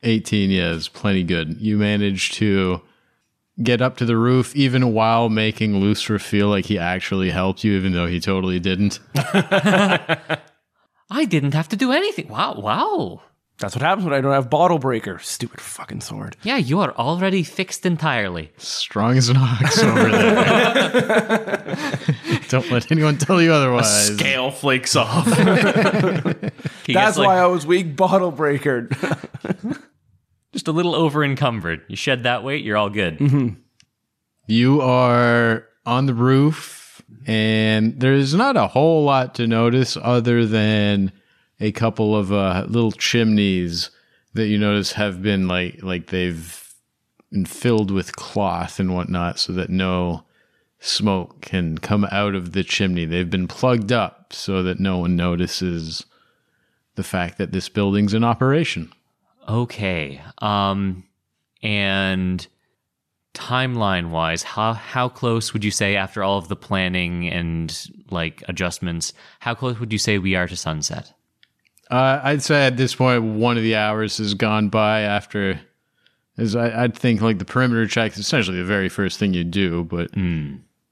18, yeah, is plenty good. You managed to get up to the roof even while making Lustra feel like he actually helped you, even though he totally didn't. I didn't have to do anything. Wow, wow. That's what happens when I don't have bottle breaker. Stupid fucking sword. Yeah, you are already fixed entirely. Strong as an ox over there. Don't let anyone tell you otherwise. Scale flakes off. That's like, why I was weak bottle breaker. just a little over encumbered. You shed that weight, you're all good. Mm-hmm. You are on the roof, and there's not a whole lot to notice other than a couple of uh, little chimneys that you notice have been like like they've been filled with cloth and whatnot, so that no smoke can come out of the chimney. They've been plugged up so that no one notices the fact that this building's in operation. Okay. Um and timeline wise, how how close would you say after all of the planning and like adjustments, how close would you say we are to sunset? Uh, I'd say at this point, one of the hours has gone by after. Is I, I'd think, like the perimeter check is essentially the very first thing you do, but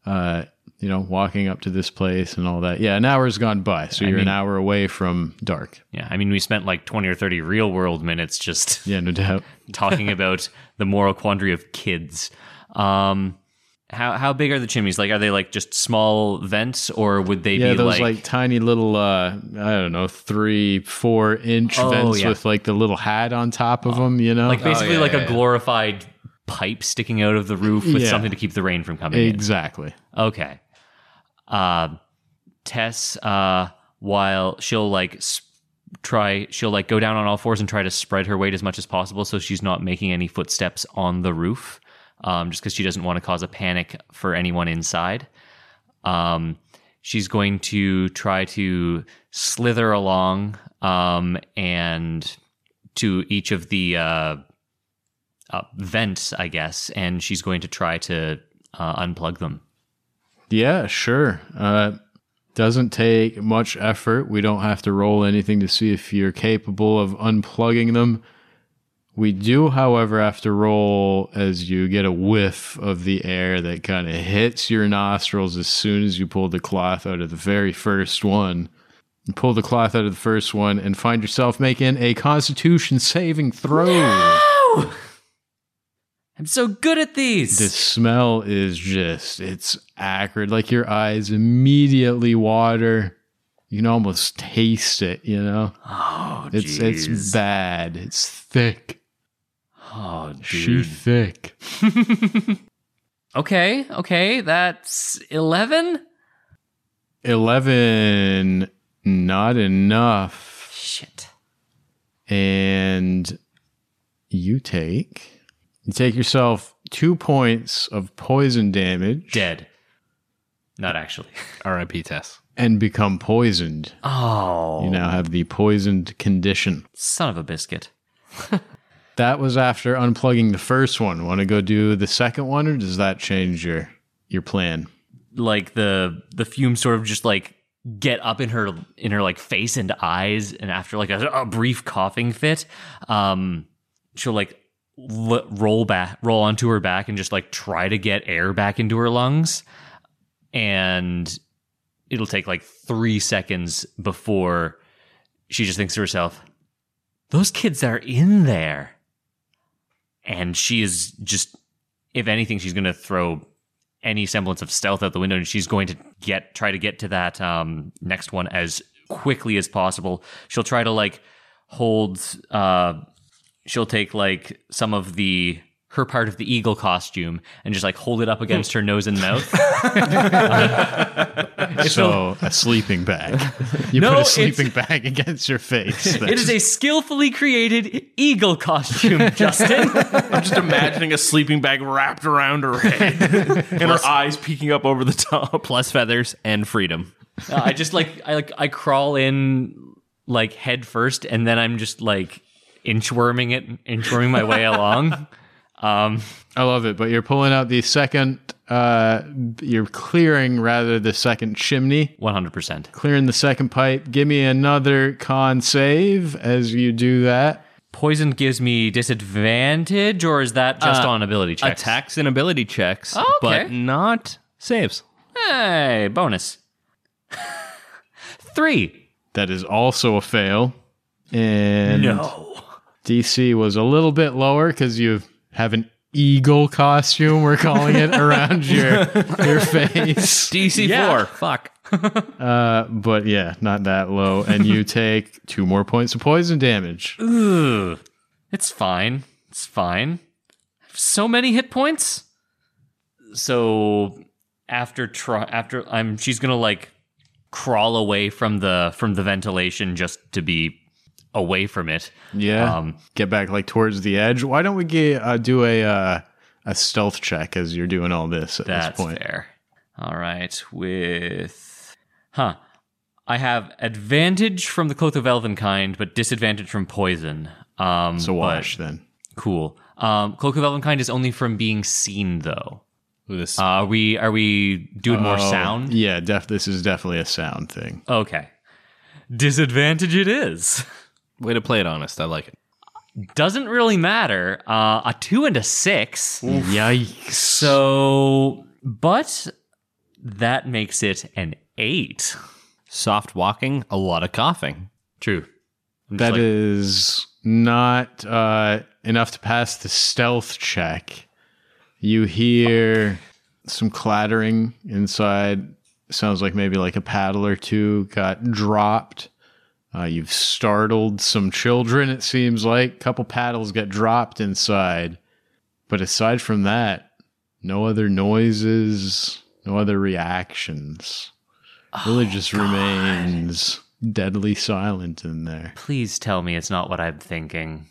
uh, you know, walking up to this place and all that. Yeah, an hour's gone by, so you're an mean- hour away from dark. Yeah, I mean we spent like 20 or 30 real world minutes just Yeah, no doubt. talking about the moral quandary of kids. Um how how big are the chimneys? Like are they like just small vents or would they Yeah, be those like, like, tiny little, uh, I don't know, three, four inch Oh, vents yeah. with like the little hat on top of them. You know, like basically yeah, like a glorified pipe sticking out of the roof with Yeah. something to keep the rain from coming in? exactly. Okay. Uh, Tess, uh, while she'll like s- try, she'll like go down on all fours and try to spread her weight as much as possible so she's not making any footsteps on the roof, um, just because she doesn't want to cause a panic for anyone inside. Um, she's going to try to slither along um, and to each of the uh, uh, vents, I guess, and she's going to try to uh, unplug them. Yeah, sure. Uh, doesn't take much effort. We don't have to roll anything to see if you're capable of unplugging them. We do, however, have to roll as you get a whiff of the air that kind of hits your nostrils as soon as you pull the cloth out of the very first one. You pull the cloth out of the first one and find yourself making a constitution saving throw. I'm so good at these. The smell is just, it's acrid. Like your eyes immediately water. You can almost taste it, you know? oh, It's jeez. it's bad. It's thick. Oh, She thick. Okay, okay, that's eleven. 11 not enough. Shit. And you take you take yourself 2 points of poison damage Dead. Not actually. R.I.P. Tess. and become poisoned. Oh, You now have the poisoned condition. son of a biscuit. That was after unplugging the first one. Want to go do the second one, or does that change your your plan? Like the the fumes sort of just like get up in her in her like face and eyes, and after like a, a brief coughing fit, um, she'll like l- roll back, roll onto her back, and just like try to get air back into her lungs, and it'll take like three seconds before she just thinks to herself, "Those kids are in there," and she is just, if anything, she's going to throw any semblance of stealth out the window, and she's going to get try to get to that um, next one as quickly as possible. She'll try to like hold. Uh, she'll take like some of the her part of the eagle costume and just like hold it up against her nose and mouth. So a sleeping bag. You No, put a sleeping bag against your face. it is a skillfully created eagle costume, Justin. I'm just imagining a sleeping bag wrapped around her head and her eyes peeking up over the top. Plus feathers and freedom. Uh, I just like I like I crawl in like head first, and then I'm just like inchworming it, inchworming my way along. Um, I love it, but you're pulling out the second. Uh, you're clearing rather the second chimney, one hundred percent. clearing the second pipe. Give me another con save as you do that. Poison gives me disadvantage, or is that just Uh, on ability checks? Attacks and ability checks, Oh, okay. but not saves. Hey, bonus. Three. That is also a fail, and DC was a little bit lower because you have an eagle costume. We're calling it around your your face. DC Yeah. four. Fuck. Uh, but yeah, not that low. And you take two more points of poison damage. Ugh. It's fine. It's fine. Have so many hit points. So after try after I'm she's gonna like crawl away from the from the ventilation just to be away from it. Yeah. Um, get back like towards the edge. Why don't we get uh, do a uh, a stealth check as you're doing all this at That's this point? fair. All right, with huh. I have advantage from the cloak of Elvenkind, but disadvantage from poison. Um, So wash then. Cool. Um, cloak of Elvenkind is only from being seen, though. This Uh, are we are we doing more Oh, sound? Yeah, def- this is definitely a sound thing. Okay. Disadvantage it is. way to play it honest. I like it. Doesn't really matter. Uh, a two and a six. Yikes. So, but that makes it an eight. Soft walking, a lot of coughing. True. I'm That like, is not uh, enough to pass the stealth check. You hear some clattering inside. Sounds like maybe like a paddle or two got dropped. Uh, you've startled some children, it seems like. A couple paddles get dropped inside. But aside from that, no other noises, no other reactions. Really just remains deadly silent in there. please tell me it's not what I'm thinking.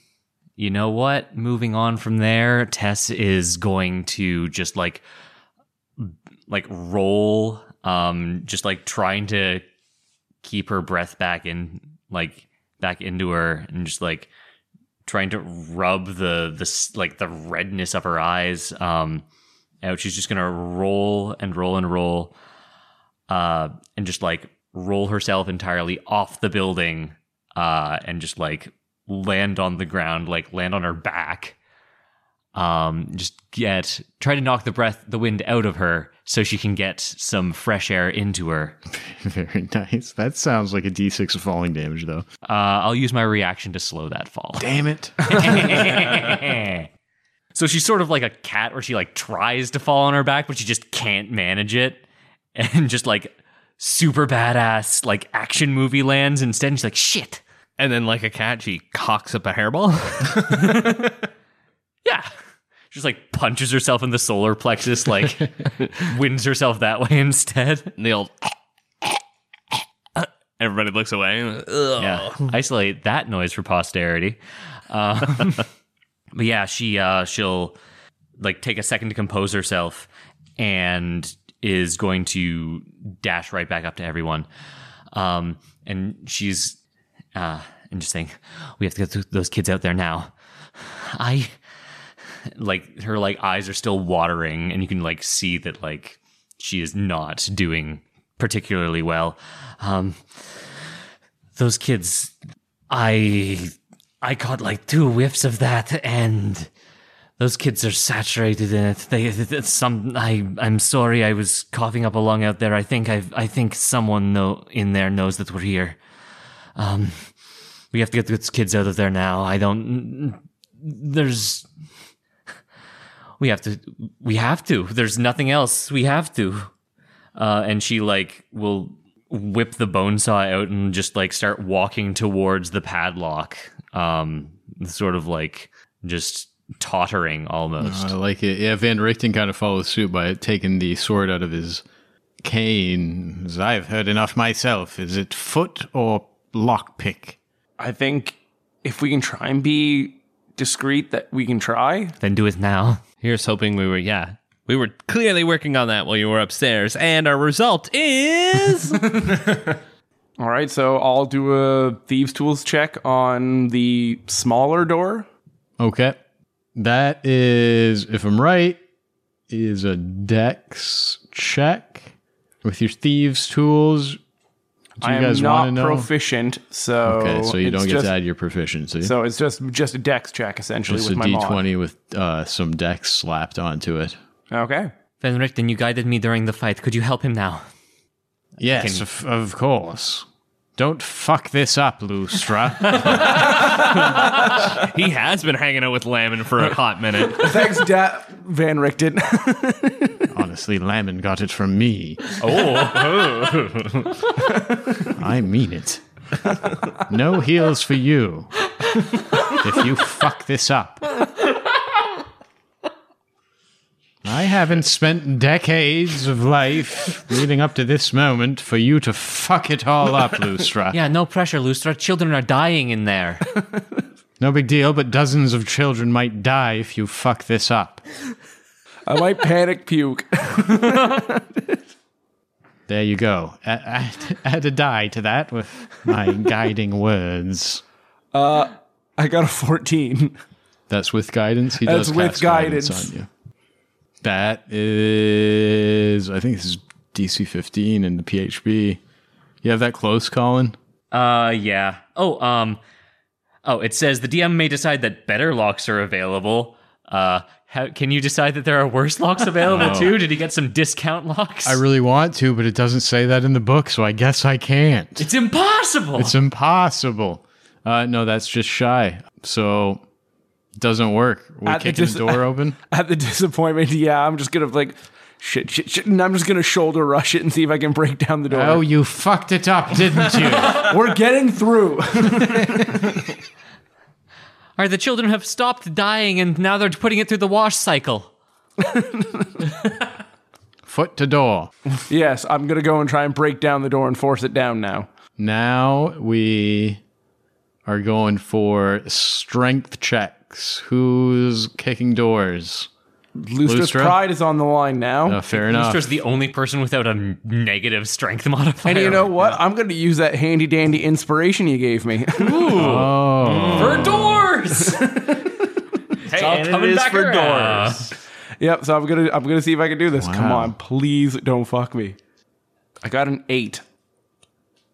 You know what? Moving on from there, Tess is going to just like like roll um just like trying to keep her breath back in like back into her and just like trying to rub the this like the redness of her eyes um out. She's just gonna roll and roll and roll uh and just like roll herself entirely off the building uh and just like land on the ground like land on her back um just get try to knock the breath the wind out of her so she can get some fresh air into her Very nice. That sounds like a d6 of falling damage, though. uh i'll use my reaction to slow that fall Damn it. so she's sort of like a cat where she like tries to fall on her back but she just can't manage it and just like super badass like action movie lands instead and she's like shit And then, like a cat, she cocks up a hairball. Yeah. Just like punches herself in the solar plexus, like wins herself that way instead. and the old. Everybody looks away. Ugh. Yeah. Isolate that noise for posterity. Um, but yeah, she uh she'll like take a second to compose herself and is going to dash right back up to everyone. Um and she's uh and just saying, We have to get th- those kids out there now. I like her like eyes are still watering and you can like see that like she is not doing particularly well. Um those kids i i caught like two whiffs of that and those kids are saturated in it. They some i i'm sorry i was coughing up a lung out there. I think i i think someone know in there knows that we're here. Um we have to get those kids out of there now. I don't there's we have to we have to there's nothing else we have to uh and she like will whip the bone saw out and just like start walking towards the padlock um sort of like just tottering almost I like it. Yeah, Van Richten kind of follows suit by taking the sword out of his cane. As I've heard enough myself. Is it foot or lockpick? I think if we can try and be discreet, that we can try. then do it now Here's hoping we were, yeah. We were clearly working on that while you were upstairs. And our result is. All right, so I'll do a thieves' tools check on the smaller door. Okay. That is, if I'm right, is a dex check with your thieves' tools. Do you I am guys not know? proficient, so okay, so you don't get just, to add your proficiency. So it's just just a dex check essentially Just with a my D twenty with uh, some dex slapped onto it. Okay. Van Richten, you guided me during the fight. Could you help him now? Yes, of, of course. Don't fuck this up, Lustra. He has been hanging out with Lamon for a hot minute. Thanks, da- Van Richten. Honestly, Lamon got it from me. Oh, I mean it. No heels for you. If you fuck this up. I haven't spent decades of life leading up to this moment for you to fuck it all up, Lustra. Yeah, no pressure, Lustra. Children are dying in there. No big deal, but dozens of children might die if you fuck this up. I might panic puke. There you go. I, I, I had to die to that with my guiding words. Uh, I got a 14. That's with guidance. He That's does with cast guidance. guidance. on you. That is, I think this is DC 15 in the PHB. You have that close, Colin? Uh, yeah. Oh, um, oh, it says the DM may decide that better locks are available. Uh, how, can you decide that there are worse locks available too? Did he get some discount locks? I really want to, but it doesn't say that in the book, so I guess I can't. it's impossible. It's impossible. Uh, no, that's just shy. So doesn't work. We At the kicking dis- the door open. At the disappointment, yeah, I'm just gonna like shit, shit, shit, and I'm just gonna shoulder rush it and see if I can break down the door. Oh, you fucked it up, didn't you? We're getting through. All right, the children have stopped dying and now they're putting it through the wash cycle. Foot to door. yes, I'm gonna go and try and break down the door and force it down now. Now we are going for strength checks. Who's kicking doors? Lustra's Lustra? pride is on the line now. Uh, fair enough. Lustra's the only person without a n- negative strength modifier. and you know what? I'm going to use that handy dandy inspiration you gave me. Oh, for doors. hey, all coming is back for around. doors. yep. So I'm gonna I'm gonna see if I can do this. Come on, please don't fuck me. I got an eight.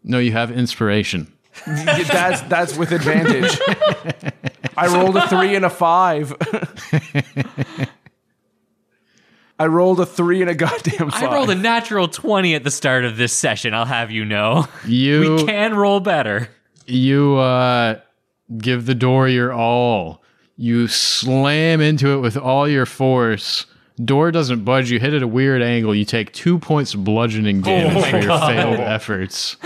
no, you have inspiration. that's that's with advantage. I rolled a three and a five. I rolled a three and a goddamn five. I rolled a natural 20 at the start of this session, I'll have you know. You We can roll better. you uh, give the door your all. You slam into it with all your force. Door doesn't budge. You hit it at a weird angle. You take two points of bludgeoning damage for your failed efforts.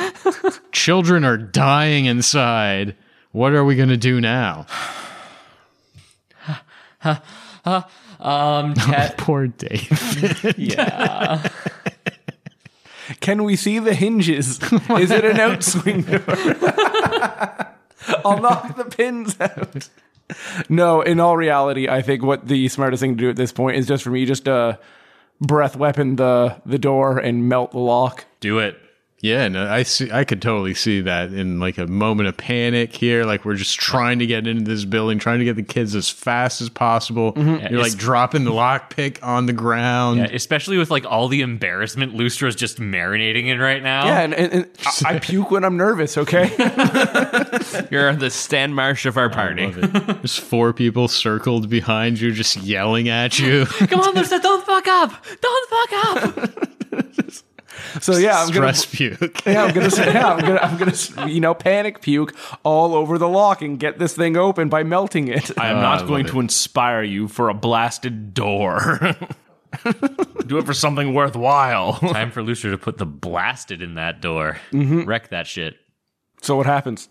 Children are dying inside. What are we going to do now? Um, Ted, Poor Dave. yeah. Can we see the hinges? Is it an outswing door? I'll knock the pins out. No, in all reality, I think what the smartest thing to do at this point is just for me just uh breath weapon the the door and melt the lock. Do it. Yeah, no, I see. I could totally see that in like a moment of panic here. Like we're just trying to get into this building, trying to get the kids as fast as possible. Mm-hmm. You're like dropping the lockpick on the ground. Yeah, especially with like all the embarrassment Lustra's just marinating in right now. Yeah, and, and, and I, I puke when I'm nervous. Okay, You're the Stan Marsh of our party. There's four people circled behind you, just yelling at you. Come on, Lustra, don't fuck up! Don't fuck up! So yeah, I'm gonna Stress puke. yeah, I'm gonna say yeah, I'm gonna I'm gonna you know panic puke all over the lock and get this thing open by melting it. I am ah, I not love going it. to inspire you for a blasted door. Do it for something worthwhile. Time for Lucer to put the blasted in that door. Mm-hmm. Wreck that shit. So what happens?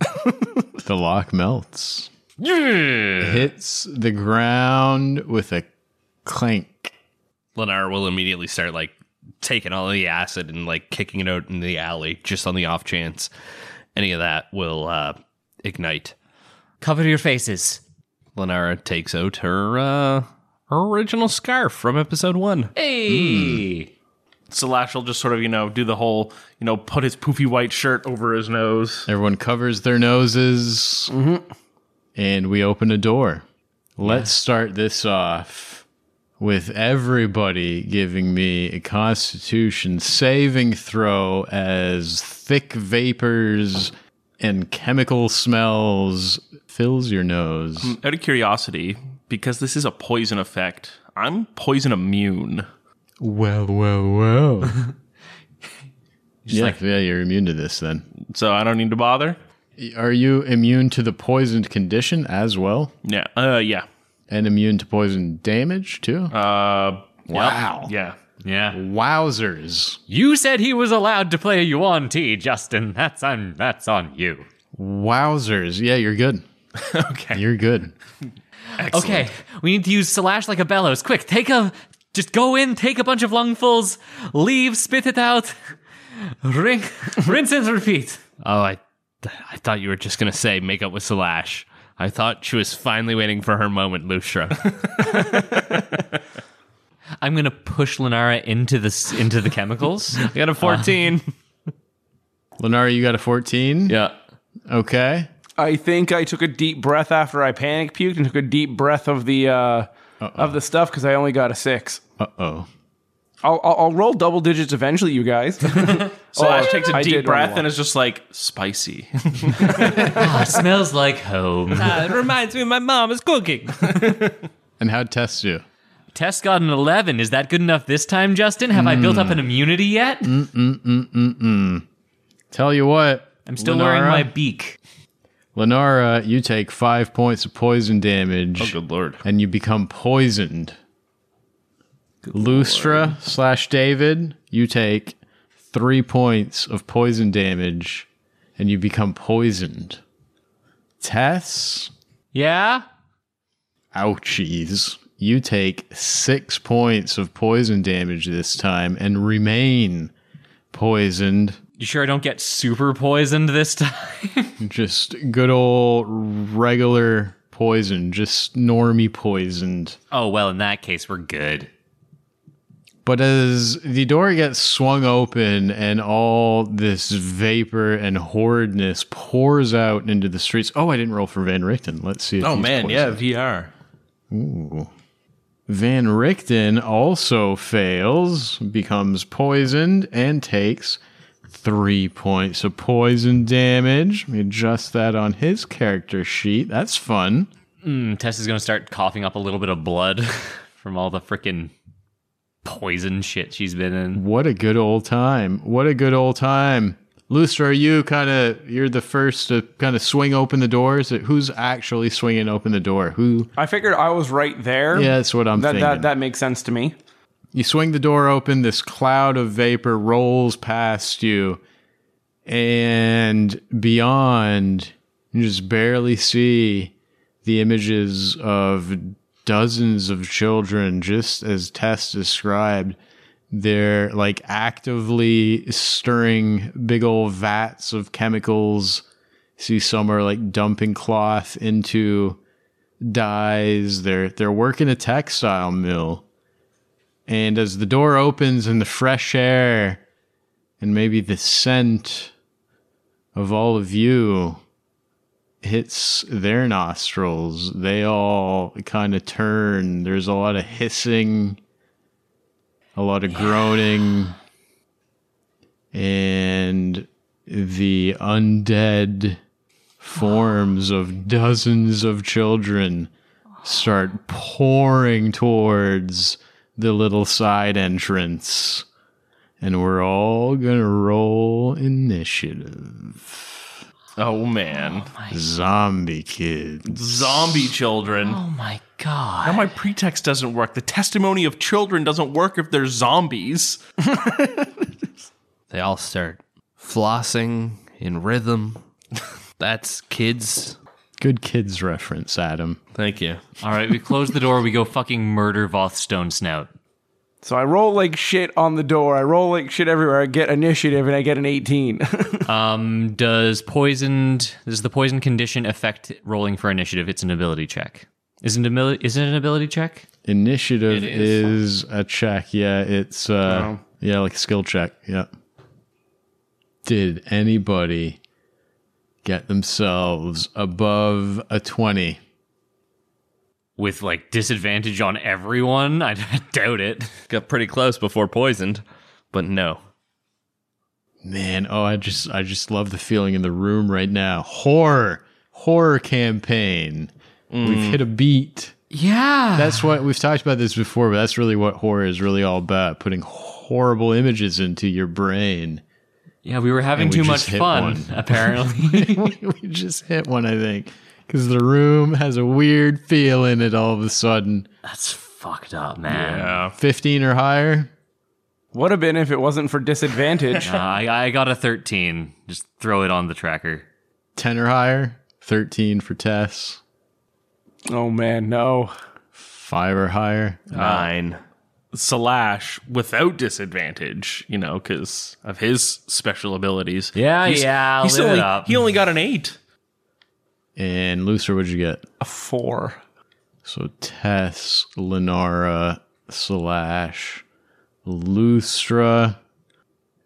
the lock melts, Yeah. hits the ground with a clank. Lennar will immediately start like taking all the acid and like kicking it out in the alley just on the off chance any of that will uh, ignite. Cover your faces. Lenara takes out her uh, her original scarf from episode one. Hey. Slash will just sort of, you know, do the whole, you know, put his poofy white shirt over his nose. Everyone covers their noses, and we open a door. Let's start this off with everybody giving me a Constitution saving throw as thick vapors and chemical smells fills your nose. Out of curiosity, because this is a poison effect, I'm poison immune. Well, well, well. yeah, like- yeah, you're immune to this then. So I don't need to bother. Are you immune to the poisoned condition as well? Yeah. Uh. Yeah. And immune to poison damage too? Uh. wow. Yeah. Yeah. Wowzers. You said he was allowed to play Yuan Ti, Justin. That's on that's on you. Wowzers. Yeah, you're good. Okay. You're good. Okay, we need to use Slash like a bellows. Quick, take a just go in, take a bunch of lungfuls, leave, spit it out, ring, rinse and repeat. Oh, I, I thought you were just gonna say make up with Slash. I thought she was finally waiting for her moment, Lustra. I'm gonna push Lenara into the into the chemicals. I got a 14. Lenara, you got a 14? yeah. Okay. I think I took a deep breath after I panic puked and took a deep breath of the uh, of the stuff because I only got a six. Uh oh. I'll, I'll, I'll roll double digits eventually, you guys. Slash oh, takes a I deep did breath roll and is just like spicy. Ah, smells like home. Ah, it reminds me of my mom is cooking. And how'd Tess do? Tess got an 11. Is that good enough this time, Justin? Have I built up an mm. immunity yet? Mm, mm, Tell you what. I'm still wearing Lenara? my beak. Lenara, you take five points of poison damage. oh, good lord. and you become poisoned. Lustra slash David, you take three points of poison damage and you become poisoned. Tess, Yeah? ouchies. You take six points of poison damage this time and remain poisoned. You sure I don't get super poisoned this time? Just good old regular poison, just normie poisoned. oh, well, in that case, we're good. But as the door gets swung open and all this vapor and horridness pours out into the streets. Oh, I didn't roll for Van Richten. Let's see if Oh he's man, yeah, poisoned. VR. Van Richten also fails, becomes poisoned, and takes three points of poison damage. Let me adjust that on his character sheet. That's fun. Mm, Tess is going to start coughing up a little bit of blood from all the freaking poison shit she's been in. What a good old time. What a good old time. Lustra, are you kind of you're the first to kind of swing open the doors? Who's actually swinging open the door? Who? I figured I was right there. Yeah, that's what I'm that, thinking. that that makes sense to me. You swing the door open, this cloud of vapor rolls past you, and beyond, you just barely see the images of dozens of children, just as Tess described. They're like actively stirring big old vats of chemicals. See some are like dumping cloth into dyes. They're they're working a textile mill. And as the door opens and the fresh air and maybe the scent of all of you hits their nostrils, they all kind of turn. There's a lot of hissing, a lot of groaning, and the undead forms of dozens of children start pouring towards the little side entrance. And we're all gonna roll initiative. Oh man. Oh, Zombie kids. Zombie children. Oh my god. Now my pretext doesn't work. The testimony of children doesn't work if they're zombies. They all start flossing in rhythm. That's kids. Good kids reference, Adam. Thank you. All right, we close the door. We go fucking murder Voth Stone Snout. So I roll like shit on the door. I roll like shit everywhere. I get initiative and I get an 18. Um, does poisoned does the poison condition affect rolling for initiative? It's an ability check. Is it an ability? Is it an ability check? Initiative It is. is. a check. Yeah, it's uh yeah, like a skill check. Yeah. Did anybody get themselves above a 20? With like disadvantage on everyone? I doubt it. Got pretty close before poisoned, but no. Man, oh, I just I just love the feeling in the room right now. Horror, horror campaign. We've hit a beat. Yeah. That's what we've talked about this before, but that's really what horror is really all about. Putting horrible images into your brain Yeah, we were having And too just much fun, one. apparently. we just hit one, I think, because the room has a weird feel in it all of a sudden. That's fucked up, man. Yeah. 15 or higher? Would have been if it wasn't for disadvantage. Uh, I, I got a 13. Just throw it on the tracker. 10 or higher? 13 for Tess. oh man, no. 5 or higher? Nine. Slash without disadvantage, you know, because of his special abilities. Yeah, yeah, He's only, up. He only got an eight. And Looser, what'd you get? A four. So Tess, Lenara, Slash, Lustra,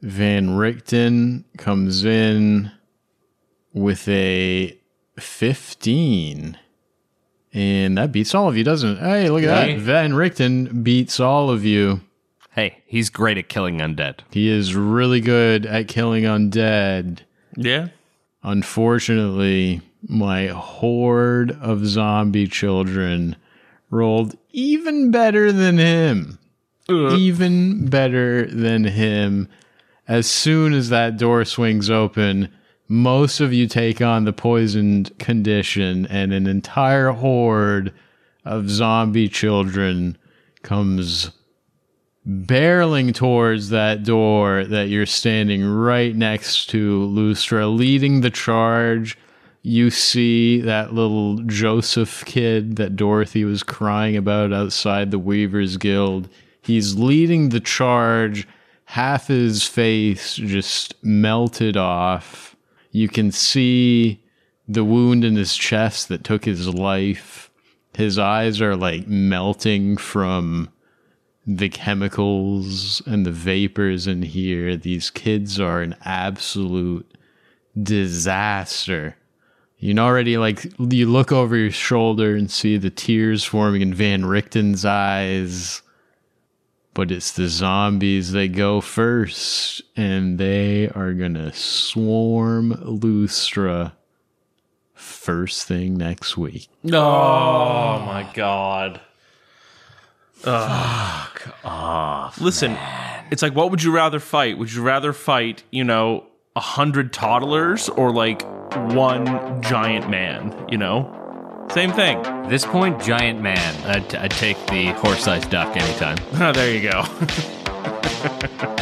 Van Richten comes in with a 15. And that beats all of you, doesn't it? Hey, look at Okay. that. Van Richten beats all of you. Hey, he's great at killing undead. He is really good at killing undead. Yeah. Unfortunately, my horde of zombie children rolled even better than him. Uh. Even better than him. As soon as that door swings open, most of you take on the poisoned condition, and an entire horde of zombie children comes barreling towards that door that you're standing right next to, Lustra, leading the charge. You see that little Joseph kid that Dorothy was crying about outside the Weavers Guild. He's leading the charge, half his face just melted off. You can see the wound in his chest that took his life. His eyes are like melting from the chemicals and the vapors in here. These kids are an absolute disaster. You know, already like you look over your shoulder and see the tears forming in Van Richten's eyes. But it's the zombies that go first, and they are gonna swarm Lustra first thing next week. Oh, oh my god. Fuck off. Listen, it's like, what would you rather fight? Would you rather fight, you know, a hundred toddlers or like one giant man? You know, same thing. At this point, giant man. I'd, I'd take the horse-sized duck anytime. there you go.